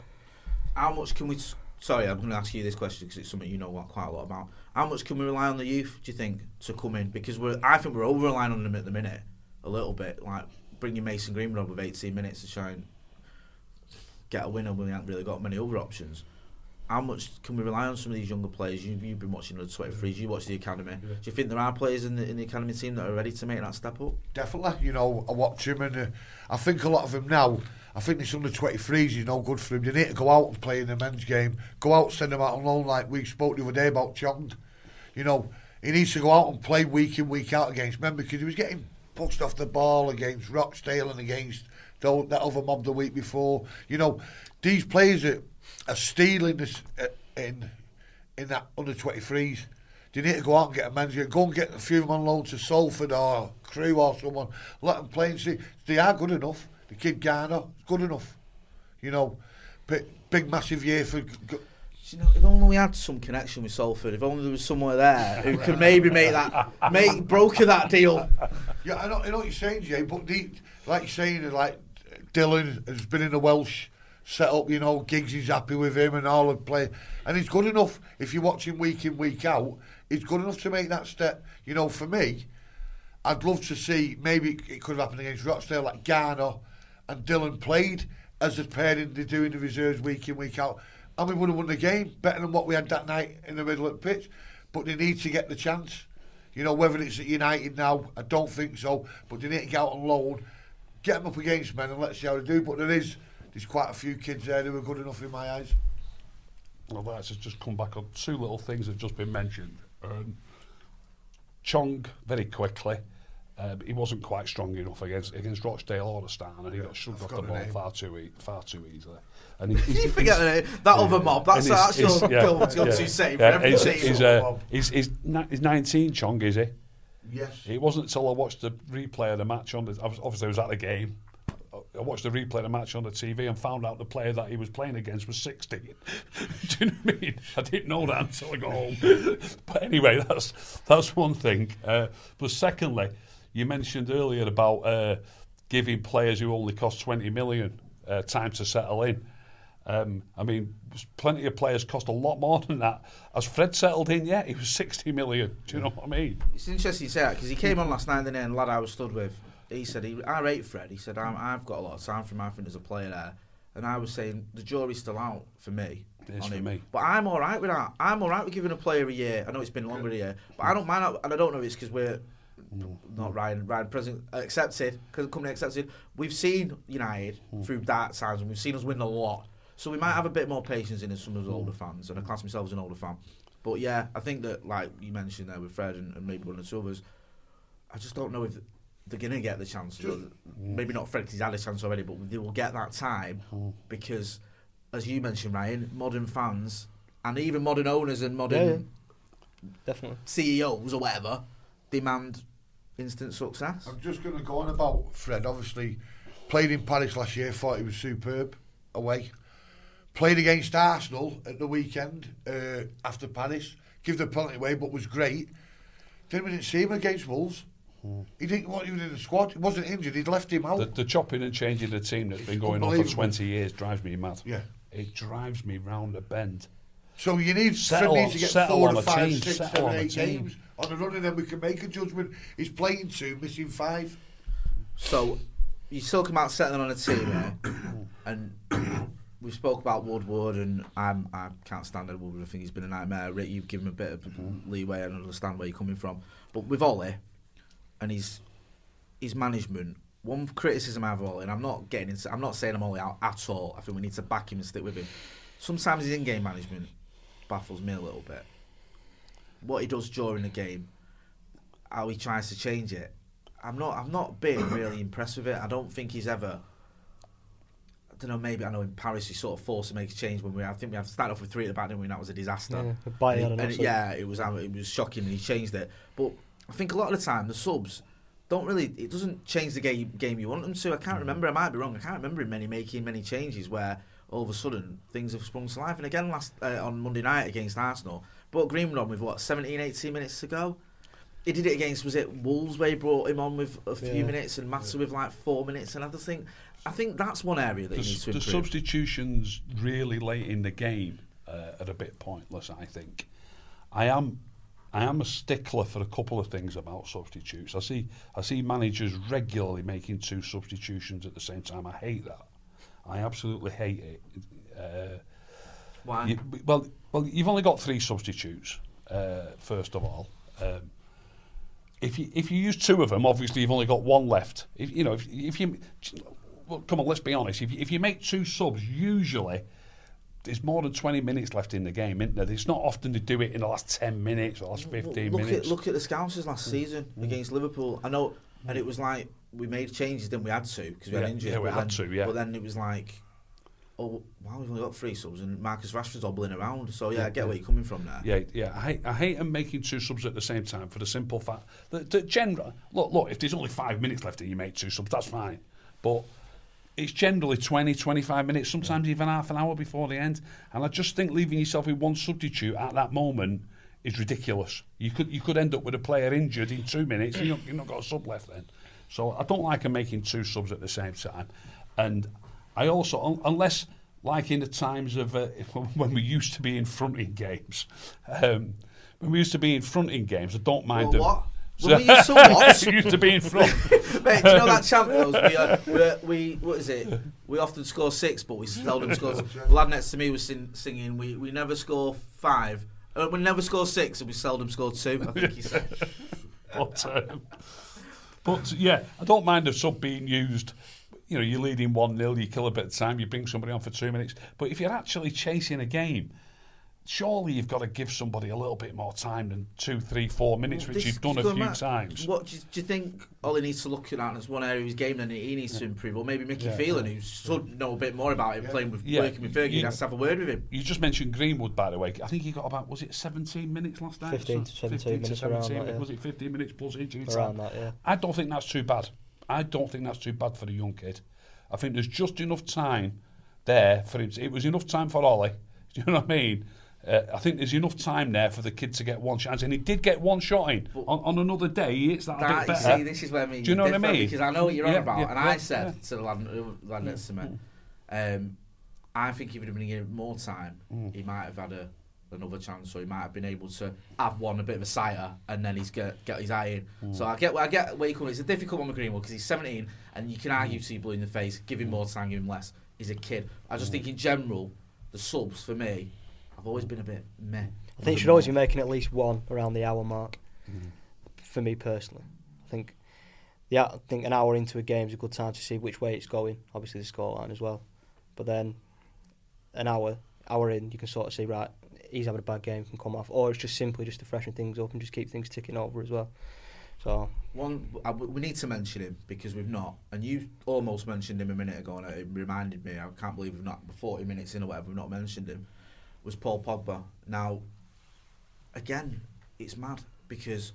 How much can we? Sorry, I'm going to ask you this question because it's something you know quite a lot about. How much can we rely on the youth? Do you think to come in? Because we're, I think we're over relying on them at the minute a little bit. Like bringing Mason Greenwood with 18 minutes to try and get a winner when we haven't really got many other options. How much can we rely on some of these younger players? You, you've been watching the 23s, you watch the academy. Do you think there are players in the in the academy team that are ready to make that step up? Definitely, you know, I watch him and uh, I think a lot of them now, I think this under 23s is no good for him. They need to go out and play in the men's game. Go out, send them out on loan like we spoke the other day about Chong. You know, he needs to go out and play week in, week out against men because he was getting pushed off the ball against Rochdale and against the, that other mob the week before. You know, these players are, are stealing this uh, in in that under 23s. They need to go out and get a game. Go and get a few of them on loan to Salford or Crewe or someone. Let them play and see. They are good enough. The kid Garner good enough. You know, big, big massive year for. g- g- you know, if only we had some connection with Salford, if only there was somewhere there who could maybe make that, make broker that deal. Yeah, I know, I know what you're saying, Jay, but the, like you're saying, like Dylan has been in the Welsh set up, you know, Giggs is happy with him and all the play. And he's good enough, if you watch him week in, week out, he's good enough to make that step. You know, for me, I'd love to see, maybe it could have happened against Rochdale, like Garner and Dylan played as a pairing they do in the reserves week in, week out. And we would have won the game better than what we had that night in the middle of the pitch. But they need to get the chance. You know, whether it's at United now, I don't think so. But they need to get out on loan, get them up against men, and let's see how they do. But there is, there's quite a few kids there who are good enough in my eyes. Well, that's just come back on two little things that have just been mentioned. Um, Chong, very quickly, um, he wasn't quite strong enough against against Rochdale or the Stan, and he got shoved off the the ball name. far too e- far too easily. And he, he's, You forget that, that other mob. That's, he's- your he's- go to yeah. save Yeah, every he's, team. he's, uh, he's, he's, he's 19, Chong, is he? Yes. It wasn't until I watched the replay of the match on the. I was, obviously, I was at the game. I watched the replay of the match on the TV and found out the player that he was playing against was 16. Do you know what I mean? I didn't know that until I got home. but anyway, that's that's one thing. Uh, but secondly, you mentioned earlier about uh, giving players who only cost 20 million uh, time to settle in. Um, I mean, plenty of players cost a lot more than that. Has Fred settled in yet? He was 60 million. Do you know what I mean? It's interesting you say that because he came on last night and then lad I was stood with, he said, he, I rate Fred. He said, I'm, I've got a lot of time for him. I think there's a player there. And I was saying, the jury's still out for me. It is on for him. me. But I'm all right with that. I'm all right with giving a player a year. I know it's been longer a year, but I don't mind. that- And I don't know if it's because we're not Ryan, Ryan President accepted, because the company accepted. We've seen United through dark times and we've seen us win a lot. So we might have a bit more patience in as some of the older fans, and I class myself as an older fan. But yeah, I think that, like you mentioned there with Fred and, and maybe one or two others, I just don't know if they're going to get the chance. Maybe not Fred because he's had a chance already, but they will get that time uh-huh. because, as you mentioned, Ryan, modern fans and even modern owners and modern Yeah, yeah. Definitely. CEOs or whatever demand instant success. I'm just going to go on about Fred. Obviously, played in Paris last year. Thought he was superb away. Played against Arsenal at the weekend uh, after Paris. Give the penalty away, but was great. Then we didn't see him against Wolves. He didn't want him in the squad. He wasn't injured. He'd left him out. The, the chopping and changing the team that's been going on for 20 years drives me mad. Yeah. It drives me round the bend. So you need Settle Fred needs to get settle four on a five, team, six, settle seven, on a eight team. games on the run, and then we can make a judgment. He's playing two, missing five. So you're talking about settling on a team, and we spoke about Woodward, and I'm, I can't stand Ed Woodward. I think he's been a nightmare. Rick, you've given him a bit of mm-hmm. leeway and understand where you're coming from. But with Ole and his his management, one criticism I have of Ole, and I'm not getting into, I'm not saying I'm Ole out at all. I think we need to back him and stick with him. Sometimes his in-game management baffles me a little bit. What he does during the game, how he tries to change it. I'm not. I've not been really impressed with it. I don't think he's ever. Don't know. Maybe I know in Paris he sort of forced to make a change when we. I think we have started off with three at the back, didn't we? And that was a disaster. Yeah, with Bayern And and it- yeah, it was. um, It was shocking, and he changed it. But I think a lot of the time the subs don't really. It doesn't change the game game you want them to. I Mm. can't remember. I might be wrong. I can't remember him many making many changes where all of a sudden things have sprung to life. And again, last uh, on Monday night against Arsenal, brought Greenwood on with what 17, 18 minutes to go. He did it against was it Wolves where he brought him on with a few Yeah. minutes and Mata with like four minutes. And I just think I think that's one area that The, he needs to improve. the substitutions really late in the game uh, are a bit pointless, I think. I am I am a stickler for a couple of things about substitutes. I see I see managers regularly making two substitutions at the same time. I hate that. I absolutely hate it. Uh, Why? you, well, well, you've only got three substitutes. Uh, first of all, um, if you if you use two of them, obviously you've only got one left. If you know, if, if you, come on, let's be honest. If you, if you make two subs, usually there's more than twenty minutes left in the game, isn't there? It's not often to do it in the last ten minutes or last fifteen look minutes. At, look at the Scousers last season mm. against Liverpool. I know, and it was like we made changes, then we had to because we Yeah, had injuries. yeah, we had then, to, yeah. But then it was like, oh, wow, we've only got three subs, and Marcus Rashford's hobbling around. So yeah, I get where you're coming from there. Yeah, yeah. I hate, I hate them making two subs at the same time for the simple fact that the general look, look. If there's only five minutes left and you make two subs, that's fine. But it's generally 20, 25 minutes, sometimes even half an hour before the end. And I just think leaving yourself with one substitute at that moment is ridiculous. You could you could end up with a player injured in two minutes. And you've not, got a sub left then. So I don't like them making two subs at the same time. And I also, un- unless like in the times of uh, when we used to be in front in games, um, when we used to be in front in games, I don't mind Well, them. what? We used to we used to be in front. Mate, do you know that chant? We, uh, we, we, what is it? We often score six, but we seldom score. The lad next to me was sing, singing. We, we never score five. Uh, we never score six, and we seldom score two. I think he said. but, um, but yeah, I don't mind a sub being used. You know, you're leading 1 0, you kill a bit of time, you bring somebody on for two minutes. But if you're actually chasing a game, surely you've got to give somebody a little bit more time than two, three, four minutes, which you've done a few back, times. What do you, do you think Ole needs to look at that as one area of his game that he needs to improve, or maybe Mickey Phelan, who should know a bit more about it, playing with Yeah. working with Fergie, You- has to have a word with him. You just mentioned Greenwood, by the way. I think he got about, was it 17 minutes last night? 15 to 17 minutes, around that, yeah. Was it 15 minutes plus injury Around time? that, yeah. I don't think that's too bad. I don't think that's too bad for a young kid. I think there's just enough time there for him. To, it was enough time for Ole. Do you know what I mean? Uh, I think there's enough time there for the kid to get one chance, and he did get one shot in. On, on another day, he hits that, a bit better. see, this is where me. Do you know what I mean? Because I know what you're on about, yeah, and yeah, I said yeah. Mm. to the lad, uh, lad next to me, um, I think if he'd have been given more time, Mm. he might have had a, another chance, or he might have been able to have one a bit of a sighter, and then he's get get his eye in. Mm. So I get, I get where you come. It's a difficult one with Greenwood because he's 17, and you can Mm. argue to see blue in the face, give him more time, give him less. He's a kid. I just think in general, the subs for me, I've always been a bit meh. I think you should always be making at least one around the hour mark. Mm-hmm. For me personally, I think, yeah, I think an hour into a game is a good time to see which way it's going. Obviously, the scoreline as well, but then an hour, hour in, you can sort of see right. He's having a bad game, can come off, or it's just simply just to freshen things up and just keep things ticking over as well. So One, I, we need to mention him because we've not, and you almost mentioned him a minute ago, and it reminded me. I can't believe we've not, 40 minutes in or whatever, we've not mentioned him. Was Paul Pogba? Now, again, it's mad because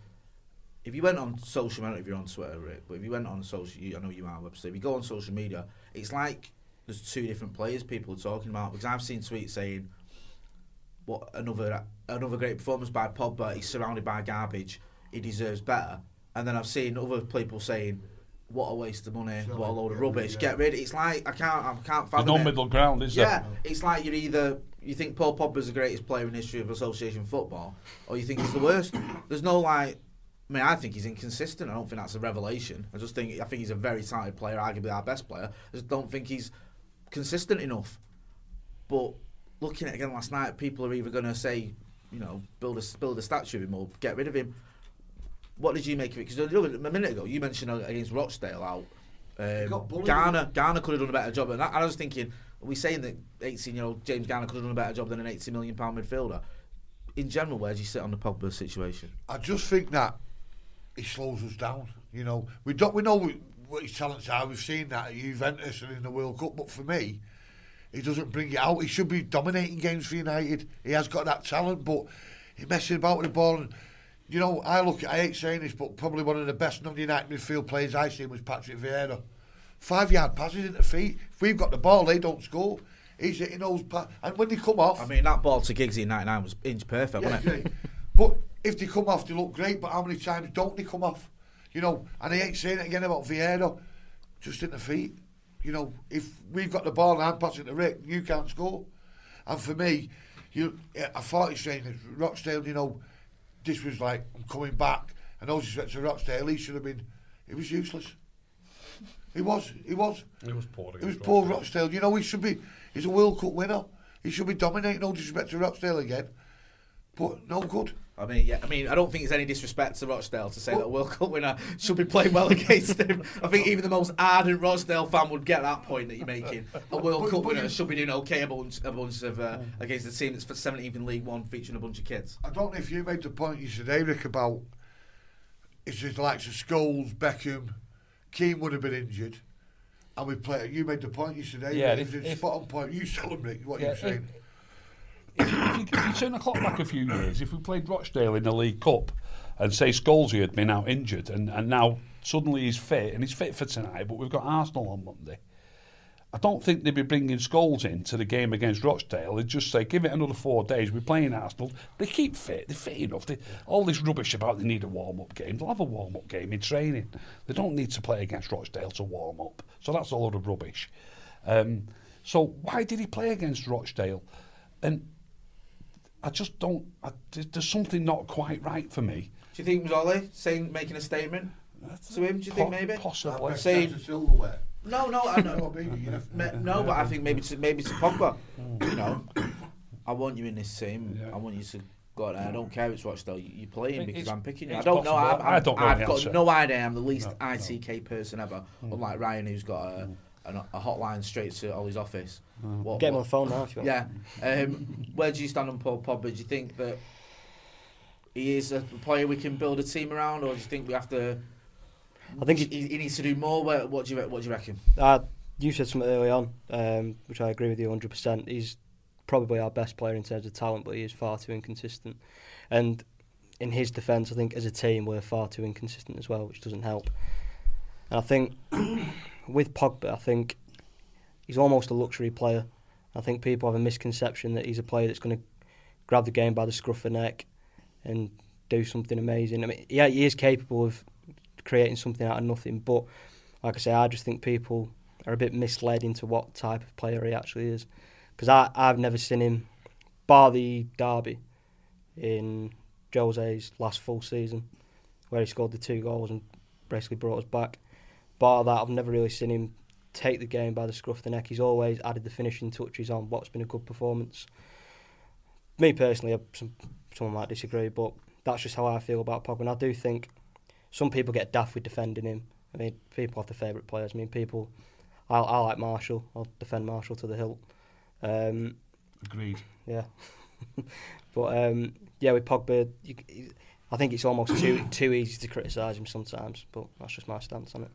if you went on social, I don't know if you're on Twitter, Rick, but if you went on social, you, I know you are, Webster. If you go on social media, it's like there's two different players people are talking about because I've seen tweets saying, "What another another great performance by Pogba? He's surrounded by garbage. He deserves better." And then I've seen other people saying, "What a waste of money! Sell what a it, load of get rid, rubbish! yeah. Get rid." It's like I can't, I can't There's no it. middle ground, is Yeah, there? it's like you're either you think Paul Pogba's the greatest player in the history of association football, or you think he's the worst. There's no like. I mean, I think he's inconsistent. I don't think that's a revelation. I just think I think he's a very talented player, arguably our best player. I just don't think he's consistent enough. But looking at it again last night, people are either going to say, you know, build a build a statue of him or get rid of him. What did you make of it? Because a minute ago you mentioned against Rochdale out. Um. Garner, Garner could have done a better job. And I, I was thinking, are we saying that 18 year old James Garner could have done a better job than an 80 million pound midfielder? In general, where do you sit on the Pogba situation? I just think that he slows us down. You know, we don't we know what his talents are. We've seen that at Juventus and in the World Cup. But for me, he doesn't bring it out. He should be dominating games for United. He has got that talent, but he messes about with the ball. And you know, I look. I hate saying this, but probably one of the best non-United midfield players I've seen was Patrick Vieira. Five yard passes into feet. If we've got the ball, they don't score. He's hitting those pa- and when they come off, I mean, that ball to Giggsy in 99 was inch perfect, yeah, wasn't it? But if they come off, they look great. But how many times don't they come off? You know, and I ain't saying it again about Vieira, just in the feet. You know, if we've got the ball and I'm passing to Rick, you can't score. And for me, you, I thought he's saying that Rochdale. You know, this was like I'm coming back. And no disrespect to Rochdale, he should have been. It was useless. He was. He was. It was poor. It was Paul Rochdale. You know, he should be. He's a World Cup winner. He should be dominating. No disrespect to Rochdale again, but no good. I mean, yeah. I mean, I don't think it's any disrespect to Rochdale to say that a World Cup winner should be playing well against him. I think even the most ardent Rochdale fan would get that point that you're making. A World But- Cup but winner you- should be doing okay a bunch, a bunch of uh, against a team that's for 17th in League One, featuring a bunch of kids. I don't know if you made the point yesterday, Rick, about it's just the likes of Scholes, Beckham, Keane would have been injured, and we play. You made the point yesterday. Yeah, if- if- spot on point. You tell them, what Yeah, you're saying. If if, you, if you turn the clock back a few years, if we played Rochdale in the League Cup and say Scholesy had been out injured and, and now suddenly he's fit and he's fit for tonight, but we've got Arsenal on Monday, I don't think they'd be bringing Scholes in to the game against Rochdale. They'd just say, give it another four days. We're playing Arsenal. They keep fit. They're fit enough. They, all this rubbish about they need a warm up game. They'll have a warm up game in training. They don't need to play against Rochdale to warm up. So that's a load of rubbish. Um, so why did he play against Rochdale? And I just don't. I, there's- there's something not quite right for me. Do you think it was Ollie saying making a statement to him? Do you think maybe? Possibly. Saying- silverware. No, no, I You know know. what I mean? You know, Me- no, but I think maybe to maybe to Pogba. You know, I want you in this team. Yeah. I want you to go there. I don't care if it's Rochdale. You, you play him because I'm picking you. I don't know. I'm, I'm, I do not know. I've got answer. no idea. I'm the least No, no. ITK person ever. Unlike Ryan, who's got a, a, a hotline straight to Ole's office. What, Get him on the phone now if you want. yeah. Um, where do you stand on Paul Pogba? Do you think that he is a player we can build a team around, or do you think we have to? I think he, he- needs to do more. What do you What do you reckon? Uh, you said something early on, um, which I agree with you 100%. He's probably our best player in terms of talent, but he is far too inconsistent. And in his defence, I think as a team, we're far too inconsistent as well, which doesn't help. And I think with Pogba, I think he's almost a luxury player. I think people have a misconception that he's a player that's going to grab the game by the scruff of the neck and do something amazing. I mean, yeah, he is capable of creating something out of nothing, but like I say, I just think people are a bit misled into what type of player he actually is. Because I've never seen him, bar the derby in Jose's last full season, where he scored the two goals and basically brought us back. Bar that, I've never really seen him take the game by the scruff of the neck. He's always added the finishing touches on what's been a good performance. Me personally, some, someone might disagree, but that's just how I feel about Pogba. And I do think some people get daft with defending him. I mean, people have their favourite players. I mean, people. I, I like Martial. I'll defend Martial to the hilt. Um, Agreed. yeah, but um, yeah, with Pogba, you, I think it's almost too too easy to criticise him sometimes. But that's just my stance on it.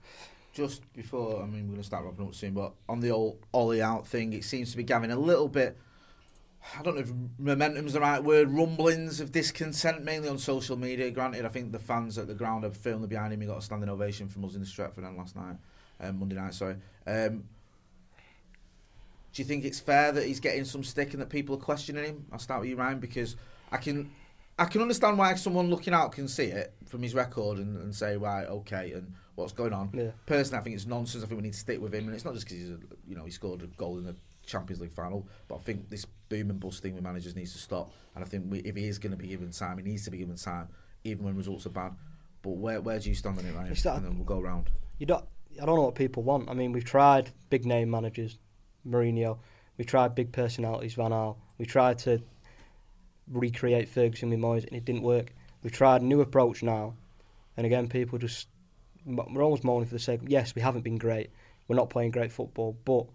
just before, I mean, we're going to start wrapping up soon, but on the old Ole out thing, it seems to be giving a little bit. I don't know if momentum's the right word, rumblings of discontent, mainly on social media. Granted, I think the fans at the ground are firmly behind him. He got a standing ovation from us in the Stretford end last night, um, Monday night, sorry. Um, do you think it's fair that he's getting some stick and that people are questioning him? I'll start with you, Ryan, because I can I can understand why someone looking out can see it from his record and, and say, right, okay, and what's going on. Yeah. Personally, I think it's nonsense. I think we need to stick with him, and it's not just because he's, a, you know, he scored a goal in the Champions League final, but I think this boom and bust thing with managers needs to stop. And I think we, if he is going to be given time, he needs to be given time, even when results are bad. But where where do you stand on it, Ryan? That- and then we'll go round. You don't. I don't know what people want. I mean, we've tried big name managers, Mourinho. We tried big personalities, Van Gaal. We tried to recreate Ferguson with Moyes, and it didn't work. We've tried a new approach now, and again, people just we're almost moaning for the sake. Yes, we haven't been great. We're not playing great football, but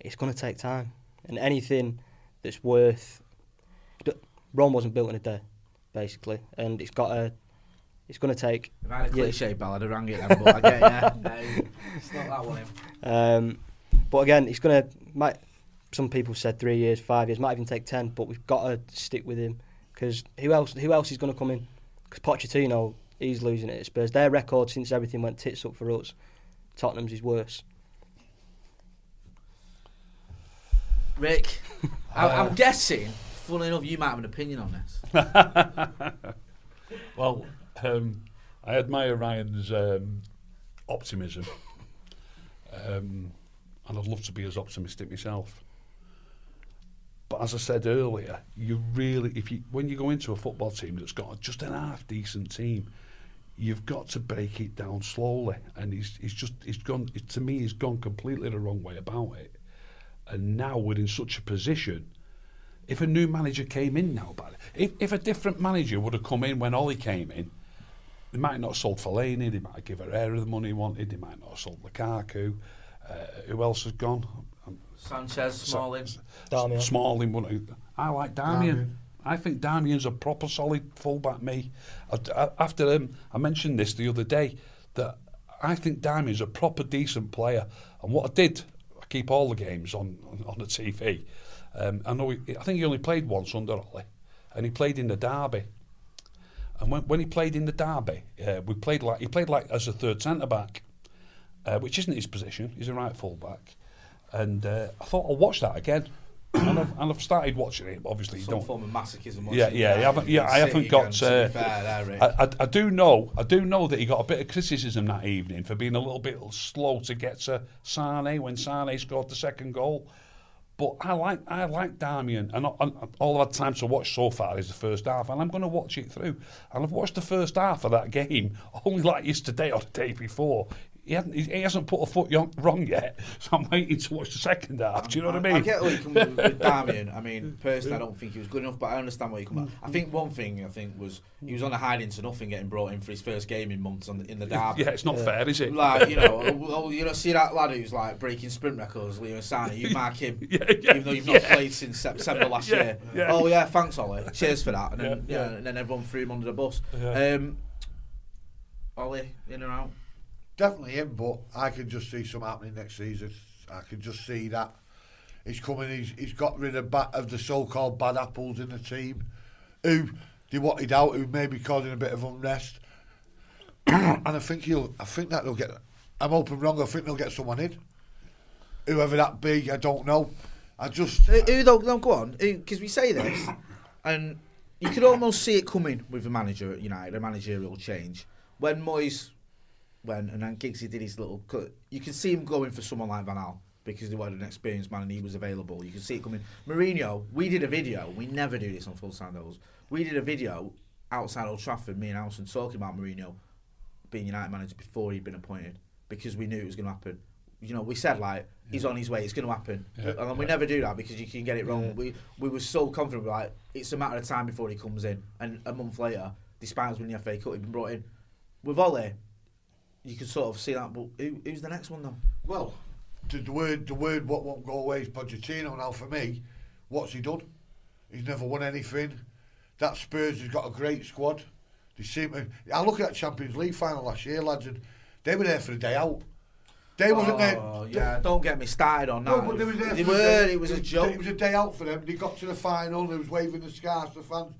it's going to take time. And anything that's worth Rome wasn't built in a day, basically, and it's got a. It's going to take If I had a Yeah. cliche ballad, I'd have rang it then, but I get yeah. No, it's not that one. Um, but again, it's gonna. Might some people said three years, five years, might even take ten. But we've got to stick with him because who else? Who else is going to come in? Because Pochettino, he's losing it at Spurs. Their record since everything went tits up for us, Tottenham's is worse. Rick, I, Uh, I'm guessing, funnily enough, you might have an opinion on this. Well, um, I admire Ryan's um, optimism, um, and I'd love to be as optimistic myself. But as I said earlier, you really, if you when you go into a football team that's got just an half decent team, you've got to break it down slowly. And he's he's just he's gone to me he's gone completely the wrong way about it. And now we're in such a position if a new manager came in now, but if, if a different manager would have come in when Ole came in, they might not have sold Fellaini, they might have given Herrera the money he wanted, they might not have sold Lukaku. Uh, who else has gone? Sanchez, Smalling. Darmian. Smalling. wouldn't I like Darmian. I think Darmian's a proper solid fullback. Me, I- I- after um, I mentioned this the other day, that I think Darmian's a proper decent player. And what I did, I keep all the games on on, on the TV. Um, I know. He, I think he only played once under Ole, and he played in the derby. And when, when he played in the derby, uh, we played like he played like as a third centre back, uh, which isn't his position. He's a right full back. And uh, I thought I'll watch that again. And, I've, and I've started watching it. Obviously, you Some don't. form of masochism. Yeah, yeah. I haven't, yeah. I haven't got. Uh, fair. I, I, I do know. I do know that he got a bit of criticism that evening for being a little bit slow to get to Sane when Sane scored the second goal. But I like I like Darmian, and, and all I've had time to watch so far is the first half, and I'm going to watch it through. And I've watched the first half of that game only like yesterday or the day before. He, hasn't, he hasn't put a foot wrong yet, so I'm waiting to watch the second half. Do you know what I mean? I get you come with, with Darmian. I mean, personally, I don't think he was good enough, but I understand where you come. I think one thing I think was he was on a hiding to nothing, getting brought in for his first game in months on the, in the derby. yeah, it's not fair, is it? Like you know, oh, oh, you know, see that lad who's like breaking sprint records, Leroy Sane. You mark him, Yeah, yeah, even though you've not played since September last year. Oh yeah, thanks Ole. Cheers for that. And then Yeah, and then everyone threw him under the bus. Um, Ole, in or out. Definitely him, but I can just see some happening next season. I can just see that he's coming. He's, he's got rid of ba- of the so-called bad apples in the team, who they wanted out, who may be causing a bit of unrest. and I think he'll. I think that they'll get. I'm hoping wrong. I think they'll get someone in, whoever that be. I don't know. I just. Who, who though? Go on. Because we say this, and you could almost see it coming with a manager at United, a managerial change. When Moyes went and then Giggsy did his little cut, you can see him going for someone like Van Gaal because they wanted an experienced man and he was available. You can see it coming. Mourinho, we did a video. We never do this on Full Sandals. We did a video outside Old Trafford, me and Alison, talking about Mourinho being United manager before he'd been appointed because we knew it was going to happen. You know, we said like he's on his way, it's going to happen, Yeah. and then we never do that because you can get it wrong. Yeah. We we were so confident, we're like it's a matter of time before he comes in, and a month later, despite us winning the FA Cup, he'd been brought in. With Ole, you can sort of see that, but who, who's the next one though? Well, the, the word the word what won't go away is Pochettino. Now for me, what's he done? He's never won anything. That Spurs has got a great squad. They seem to. I look at that Champions League final last year, lads, and they were there for a day out. They wasn't there. Oh, yeah, don't get me started on that. No, but they was there. They were. day. It was a joke. It was a day out for them. They got to the final. They was waving the scarves to the fans.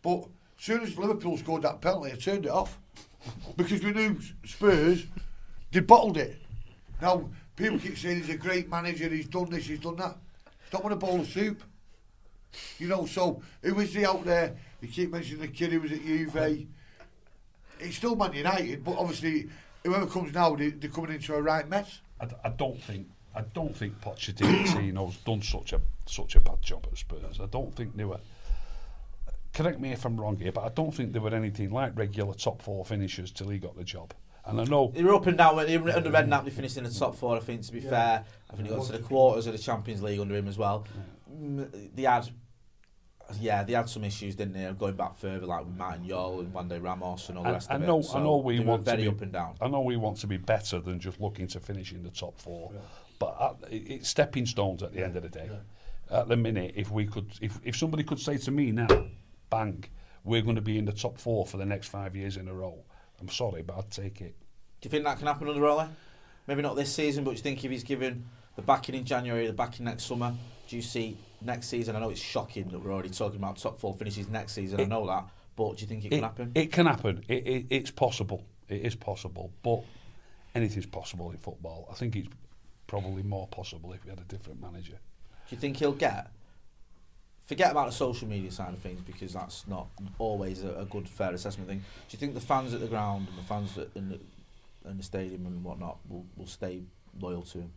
But as soon as Liverpool scored that penalty, I turned it off because we knew Spurs they bottled it. Now people keep saying he's a great manager. He's done this. He's done that. He's not won a bowl of soup. You know. So who is he out there? You keep mentioning the kid who was at Juve. It's still Man United, but obviously whoever comes now, they, they're coming into a right mess. I don't think I don't think Pochettino's done such a such a bad job at Spurs. I don't think they were. Correct me if I'm wrong here, but I don't think there were anything like regular top four finishers till he got the job. And I know They were up and down. When they were under Redknapp, they finished in the top four. I think, to be fair, I think he got to the quarters of the Champions League under him as well. Mm, They had, yeah, they had some issues, didn't they? Going back further, like with Martin Jol and Juande Ramos and all the I, rest I of know it. So I know we want very to be up and down. I know we want to be better than just looking to finish in the top four, but at, it's stepping stones at the end of the day. At the minute, if we could, if if somebody could say to me now, bang, we're going to be in the top four for the next five years in a row. I'm sorry, but I'd take it. Do you think that can happen under Ole? Maybe not this season, but do you think if he's given the backing in January, the backing next summer, do you see next season? I know it's shocking that we're already talking about top four finishes next season. I It- know that, but do you think it, can happen? It can happen. It, it, it's possible. It is possible. But anything's possible in football. I think it's probably more possible if we had a different manager. Do you think he'll get? Forget about the social media side of things because that's not always a, a good, fair assessment thing. Do you think the fans at the ground and the fans that in the, in the stadium and whatnot will, will stay loyal to him?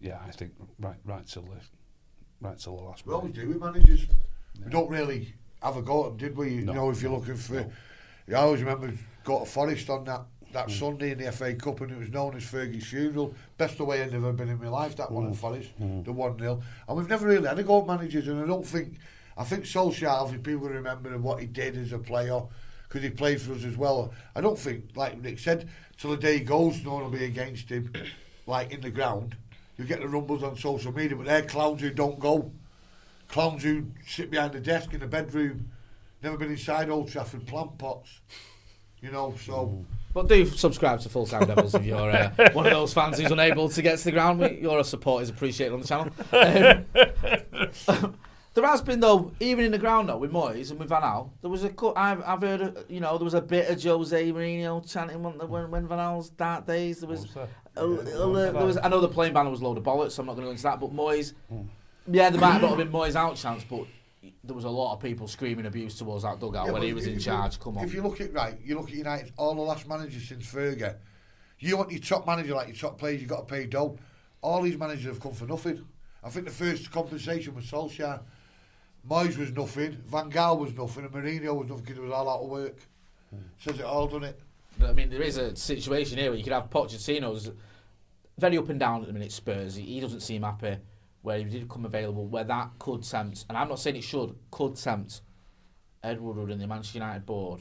Yeah, I think right, right till the, right till the last We always minute. do with managers. We don't really have a go at them, did we? You No, know, if you're looking for. no. I always remember got to Forest on that, that Mm. Sunday in the FA Cup and it was known as Fergie's funeral. Best away I've ever been in my life, that Mm. one at Forest, the 1 0. And we've never really had a go at managers, and I don't think. I think Solskjaer, obviously, people remember what he did as a player because he played for us as well. I don't think, like Nick said, till the day he goes, no one will be against him, like in the ground. You get the rumbles on social media, but they're clowns who don't go clowns who sit behind the desk in the bedroom, never been inside Old Trafford plant pots, you know. So But do subscribe to Full Time Devils if you're uh, one of those fans who's unable to get to the ground. Your support is appreciated on the channel. Um, there has been though, even in the ground though, with Moyes and with Van Gaal, there was a cut. I've, I've heard, uh, you know, there was a bit of Jose Mourinho chanting when, when, when Van Gaal's dark days. There was, Was there? a, a- there was. I know the playing banner was a load of bollocks. So I'm not going to go into that. But Moyes, yeah, there might not have been Moyes out chance, but there was a lot of people screaming abuse towards that dugout Yeah, when he was if in you- charge. Come on. If you look at right, you look at United, all the last managers since Fergie, you want your top manager like your top players, you've got to pay dough. All these managers have come for nothing. I think the first compensation was Solskjaer. Moyes was nothing, Van Gaal was nothing, and Mourinho was nothing because it was all out of work. Hmm. Says it all, done it? I mean, there is a situation here where you could have Pochettino's very up and down at the minute. Spurs, he, he doesn't seem happy. Where he did come available, where that could tempt, and I'm not saying it should, could tempt Ed Woodward and the Manchester United board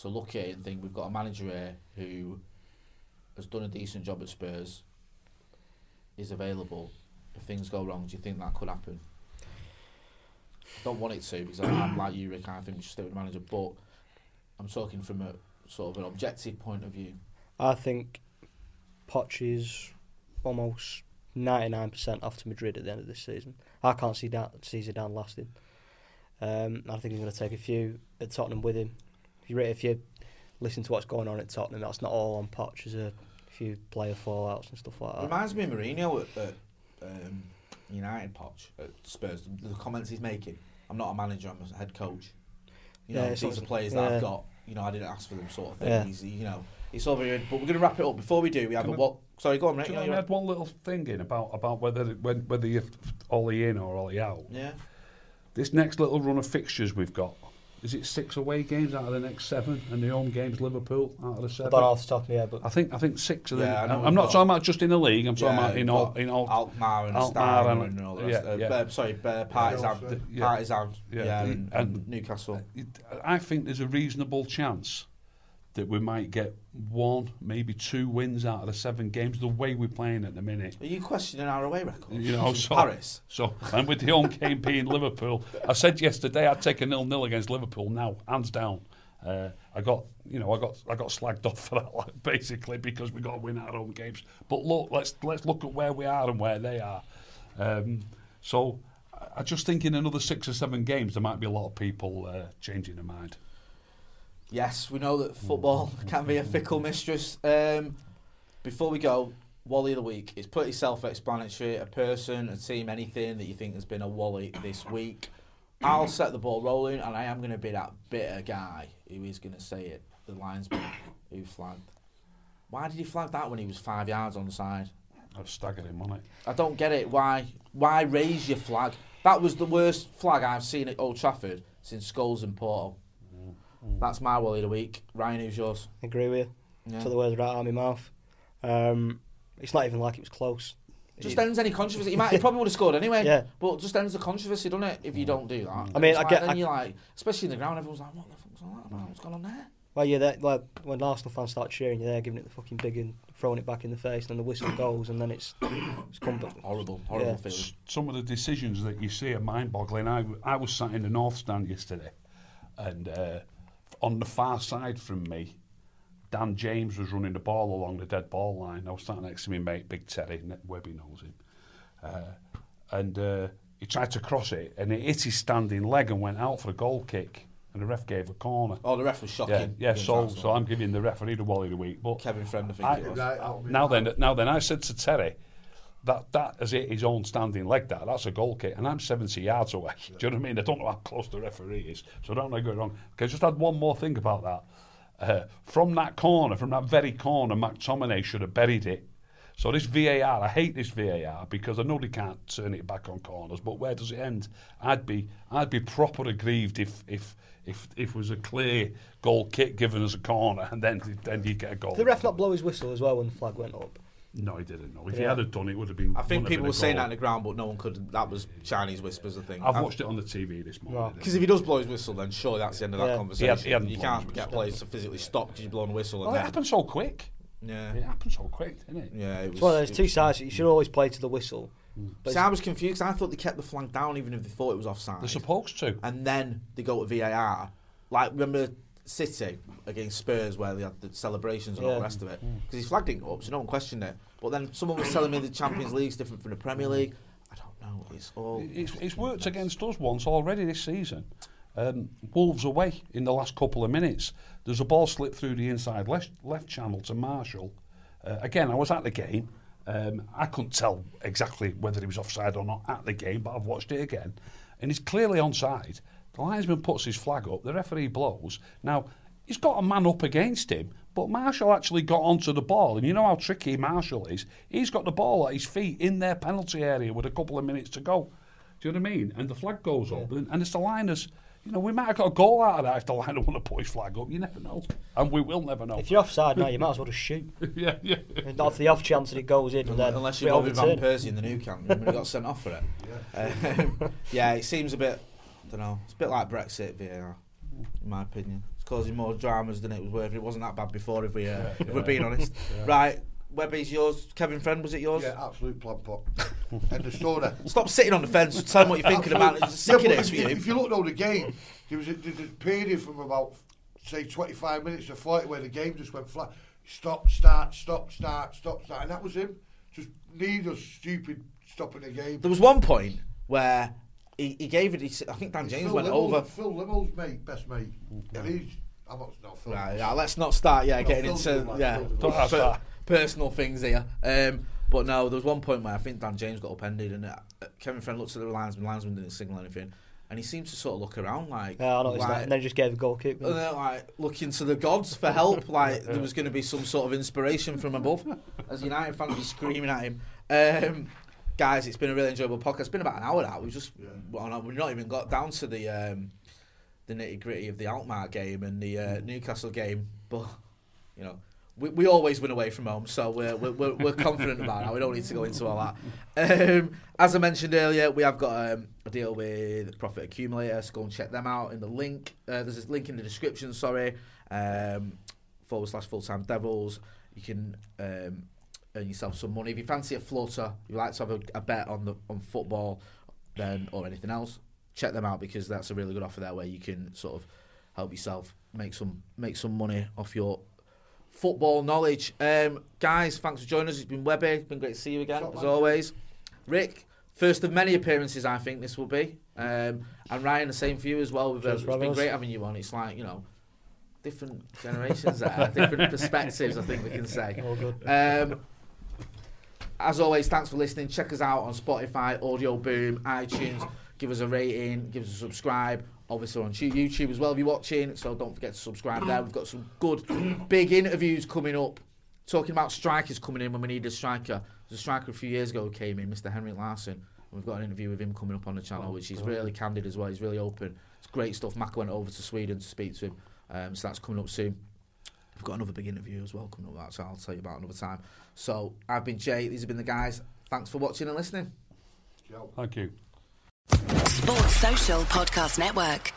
to look at it and think we've got a manager here who has done a decent job at Spurs, is available. If things go wrong, do you think that could happen? I don't want it to because I'm, like you, Rick. I think we should stay with the manager, but I'm talking from a sort of an objective point of view. I think Poch is almost 99% off to Madrid at the end of this season. I can't see that see Zidane lasting. Um, I think he's going to take a few at Tottenham with him. If you if you listen to what's going on at Tottenham, that's not all on Poch. There's a few player fallouts and stuff like that. Reminds me of Mourinho at, at um, United Poch at Spurs. The, comments he's making. I'm not a manager. I'm a head coach. You know, Yeah, these are players that yeah. I've got. You know, I didn't ask for them, sort of thing. Yeah. He's, you know, it's over here. But we're going to wrap it up. Before we do, we have Can a what? Sorry, go on, Rick. I had one little thing in about about whether when, whether you're Ole in or Ole out. Yeah. This next little run of fixtures we've got, is it six away games out of the next seven, and the home games Liverpool out of the I seven? don't know off the top of my but I think I think six of them. Yeah, I'm not got- talking about just in the league. I'm talking Yeah, about in all in all. Alkmaar and Alkmaar and- and, all the yeah, yeah. uh, sorry, uh, Partizan, Yeah. Yeah. Partizan, Yeah. yeah, and- and Newcastle. I think there's a reasonable chance that we might get one, maybe two wins out of the seven games. The way we're playing at the minute. Are you questioning our away record? You know, so, Paris. So, and with the home game being Liverpool, I said yesterday I'd take a nil-nil against Liverpool now, hands down. Uh, I got, you know, I got, I got slagged off for that, like, basically, because we got to win our home games. But look, let's let's look at where we are and where they are. Um, so, I- I just think in another six or seven games, there might be a lot of people uh, changing their mind. Yes, we know that football can be a fickle mistress. Um, before we go, Wally of the week. is pretty self-explanatory. A person, a team, anything that you think has been a Wally this week. I'll set the ball rolling, and I am going to be that bitter guy who is going to say it. The linesman who flagged. Why did he flag that when he was five yards on the side? I've staggered him on it. I don't get it. Why? Why raise your flag? That was the worst flag I've seen at Old Trafford since Scholes and Porto. That's my Wally of the week. Ryan, who's yours? I agree with you. Yeah. Took the words right out of my mouth. Um, it's not even like it was close. Just It- ends any controversy. He might, he probably would have scored anyway. Yeah. But just ends the controversy, doesn't it? If you don't do that. I mean, It's I like, get- Then I- you're like, especially in the ground, everyone's like, "What the fuck's all that about? What's going on there?" Well, yeah, that, like when Arsenal fans start cheering, you're there giving it the fucking big and throwing it back in the face, and then the whistle goes, and then it's it's come back. Horrible, horrible Yeah. feeling. S- Some of the decisions that you see are mind-boggling. I I was sat in the North Stand yesterday, and uh, on the far side from me, Dan James was running the ball along the dead ball line. I was sat next to my mate, Big Terry, Webby knows him, uh, and uh, he tried to cross it, and it hit his standing leg and went out for a goal kick, and the ref gave a corner. Oh, the ref was shocking. Yeah, yeah. So, so I'm giving the referee the Wally of the week. But Kevin Friend, I think I- it was. Right, out of now it. then, now then, I said to Terry, that that has hit his own standing leg. That that's a goal kick, and I'm 70 yards away. Do you know what I mean? I don't know how close the referee is, so don't know go wrong. Okay, just add one more thing about that. Uh, from that corner, from that very corner, McTominay should have buried it. So this VAR, I hate this VAR because I know they can't turn it back on corners, but where does it end? I'd be I'd be proper aggrieved if if if if it was a clear goal kick given as a corner and then then you get a goal. Did the ref not blow his whistle as well when the flag went up? No, he didn't. No, if he had have done it, it would have been. I think people were saying that goal. on the ground, but no one could. That was Chinese whispers, I think. I've watched it on the TV this morning. Because if he does blow his whistle, then surely that's the end of that conversation. He had- he hadn't you can't get players to physically stop because you're blowing a whistle. well, And it then, happened so quick. yeah, It happened so quick, didn't it? yeah. It was, It's one of those it two sides. You should always play to the whistle. Mm. But See, I was confused. I thought they kept the flag down even if they thought it was offside. They're supposed to. and then they go to VAR. Like remember City against Spurs where they had the celebrations and all the rest of it because his flag didn't go up, so no one questioned it. But then someone was telling me the Champions League's different from the Premier League. I don't know. It's all. It's, it's worked against us once already this season. Um, Wolves away in the last couple of minutes. There's a ball slipped through the inside left, left channel to Martial. Uh, again, I was at the game. Um, I couldn't tell exactly whether he was offside or not at the game, but I've watched it again. And he's clearly onside. The linesman puts his flag up, the referee blows. Now, he's got a man up against him, but Martial actually got onto the ball. And you know how tricky Martial is? He's got the ball at his feet in their penalty area with a couple of minutes to go. Do you know what I mean? And the flag goes up, and, and it's the liners. You know, we might have got a goal out of that if the liner want to put his flag up. You never know. And we will never know. if you're offside now, you might as well just shoot. yeah, yeah. And Not for the off chance that it goes in, and then Unless we you're Bobby Van. Persie in the Nou Camp, remember he got sent off for it. Um, yeah, it seems a bit. I don't know. It's a bit like Brexit VAR, in my opinion. It's causing more dramas than it was worth. It wasn't that bad before, if we uh, if we're being honest. Right, Webby's yours. Kevin Friend, was it yours? Yeah, absolute plump pot. End of story. Stop sitting on the fence. Tell them what you're thinking about. It's sick Yeah, of but this if, for you. if you look at all the game, there was a, there was a period from about say 25 minutes to 40 where the game just went flat. Stop, start, stop, start, stop, start, and that was him. Just needless, stupid stopping the game. There was one point where he, he gave it. He, s- I think Dan It's James Phil went Limmels- over. Phil Limmels, mate, best mate. And he's, I'm not, no, Phil. Right, yeah, let's not start. Yeah, No, getting Phil's into good, man, yeah Phil's good. Per- personal things here. Um, but no, there was one point where I think Dan James got upended, and uh, Kevin Friend looked at the linesman. Linesman didn't signal anything, and he seemed to sort of look around like, Yeah, I noticed like, that. And then he just gave a goal kick. and then, like looking to the gods for help, like there was going to be some sort of inspiration from above. As United fans were screaming at him. Um, guys, it's been a really enjoyable podcast. It's been about an hour now. We've just no, we've not even got down to the um, the nitty gritty of the Alkmaar game and the uh, Newcastle game, but you know. We, we always win away from home, so we're, we're, we're, we're confident about that. We don't need to go into all that. Um, as I mentioned earlier, we have got um, a deal with Profit Accumulator, so go and check them out in the link. Uh, there's a link in the description, sorry, um, forward slash full time devils. You can um, earn yourself some money. If you fancy a flutter, you like to have a, a bet on the on football, then or anything else, check them out because that's a really good offer there where you can sort of help yourself make some make some money off your football knowledge. Um, guys, thanks for joining us. It's been Webby. It's been great to see you again, as always. Rick, first of many appearances, I think this will be. Um, and Ryan, the same for you as well. We've, uh, it's been great having you on. It's like, you know, different generations there, different perspectives, I think we can say. Um, as always, thanks for listening. Check us out on Spotify, Audio Boom, iTunes. Give us a rating, give us a subscribe. Obviously on YouTube as well if you're watching, so don't forget to subscribe there. We've got some good, big interviews coming up. Talking about strikers coming in when we need a striker. There's a striker a few years ago who came in, Mr. Henrik Larsson. We've got an interview with him coming up on the channel, which is really candid as well. He's really open. It's great stuff. Mac went over to Sweden to speak to him, um, so that's coming up soon. We've got another big interview as well coming up, that, so I'll tell you about another time. So I've been Jay, these have been the guys. Thanks for watching and listening. Thank you. Sports Social Podcast Network.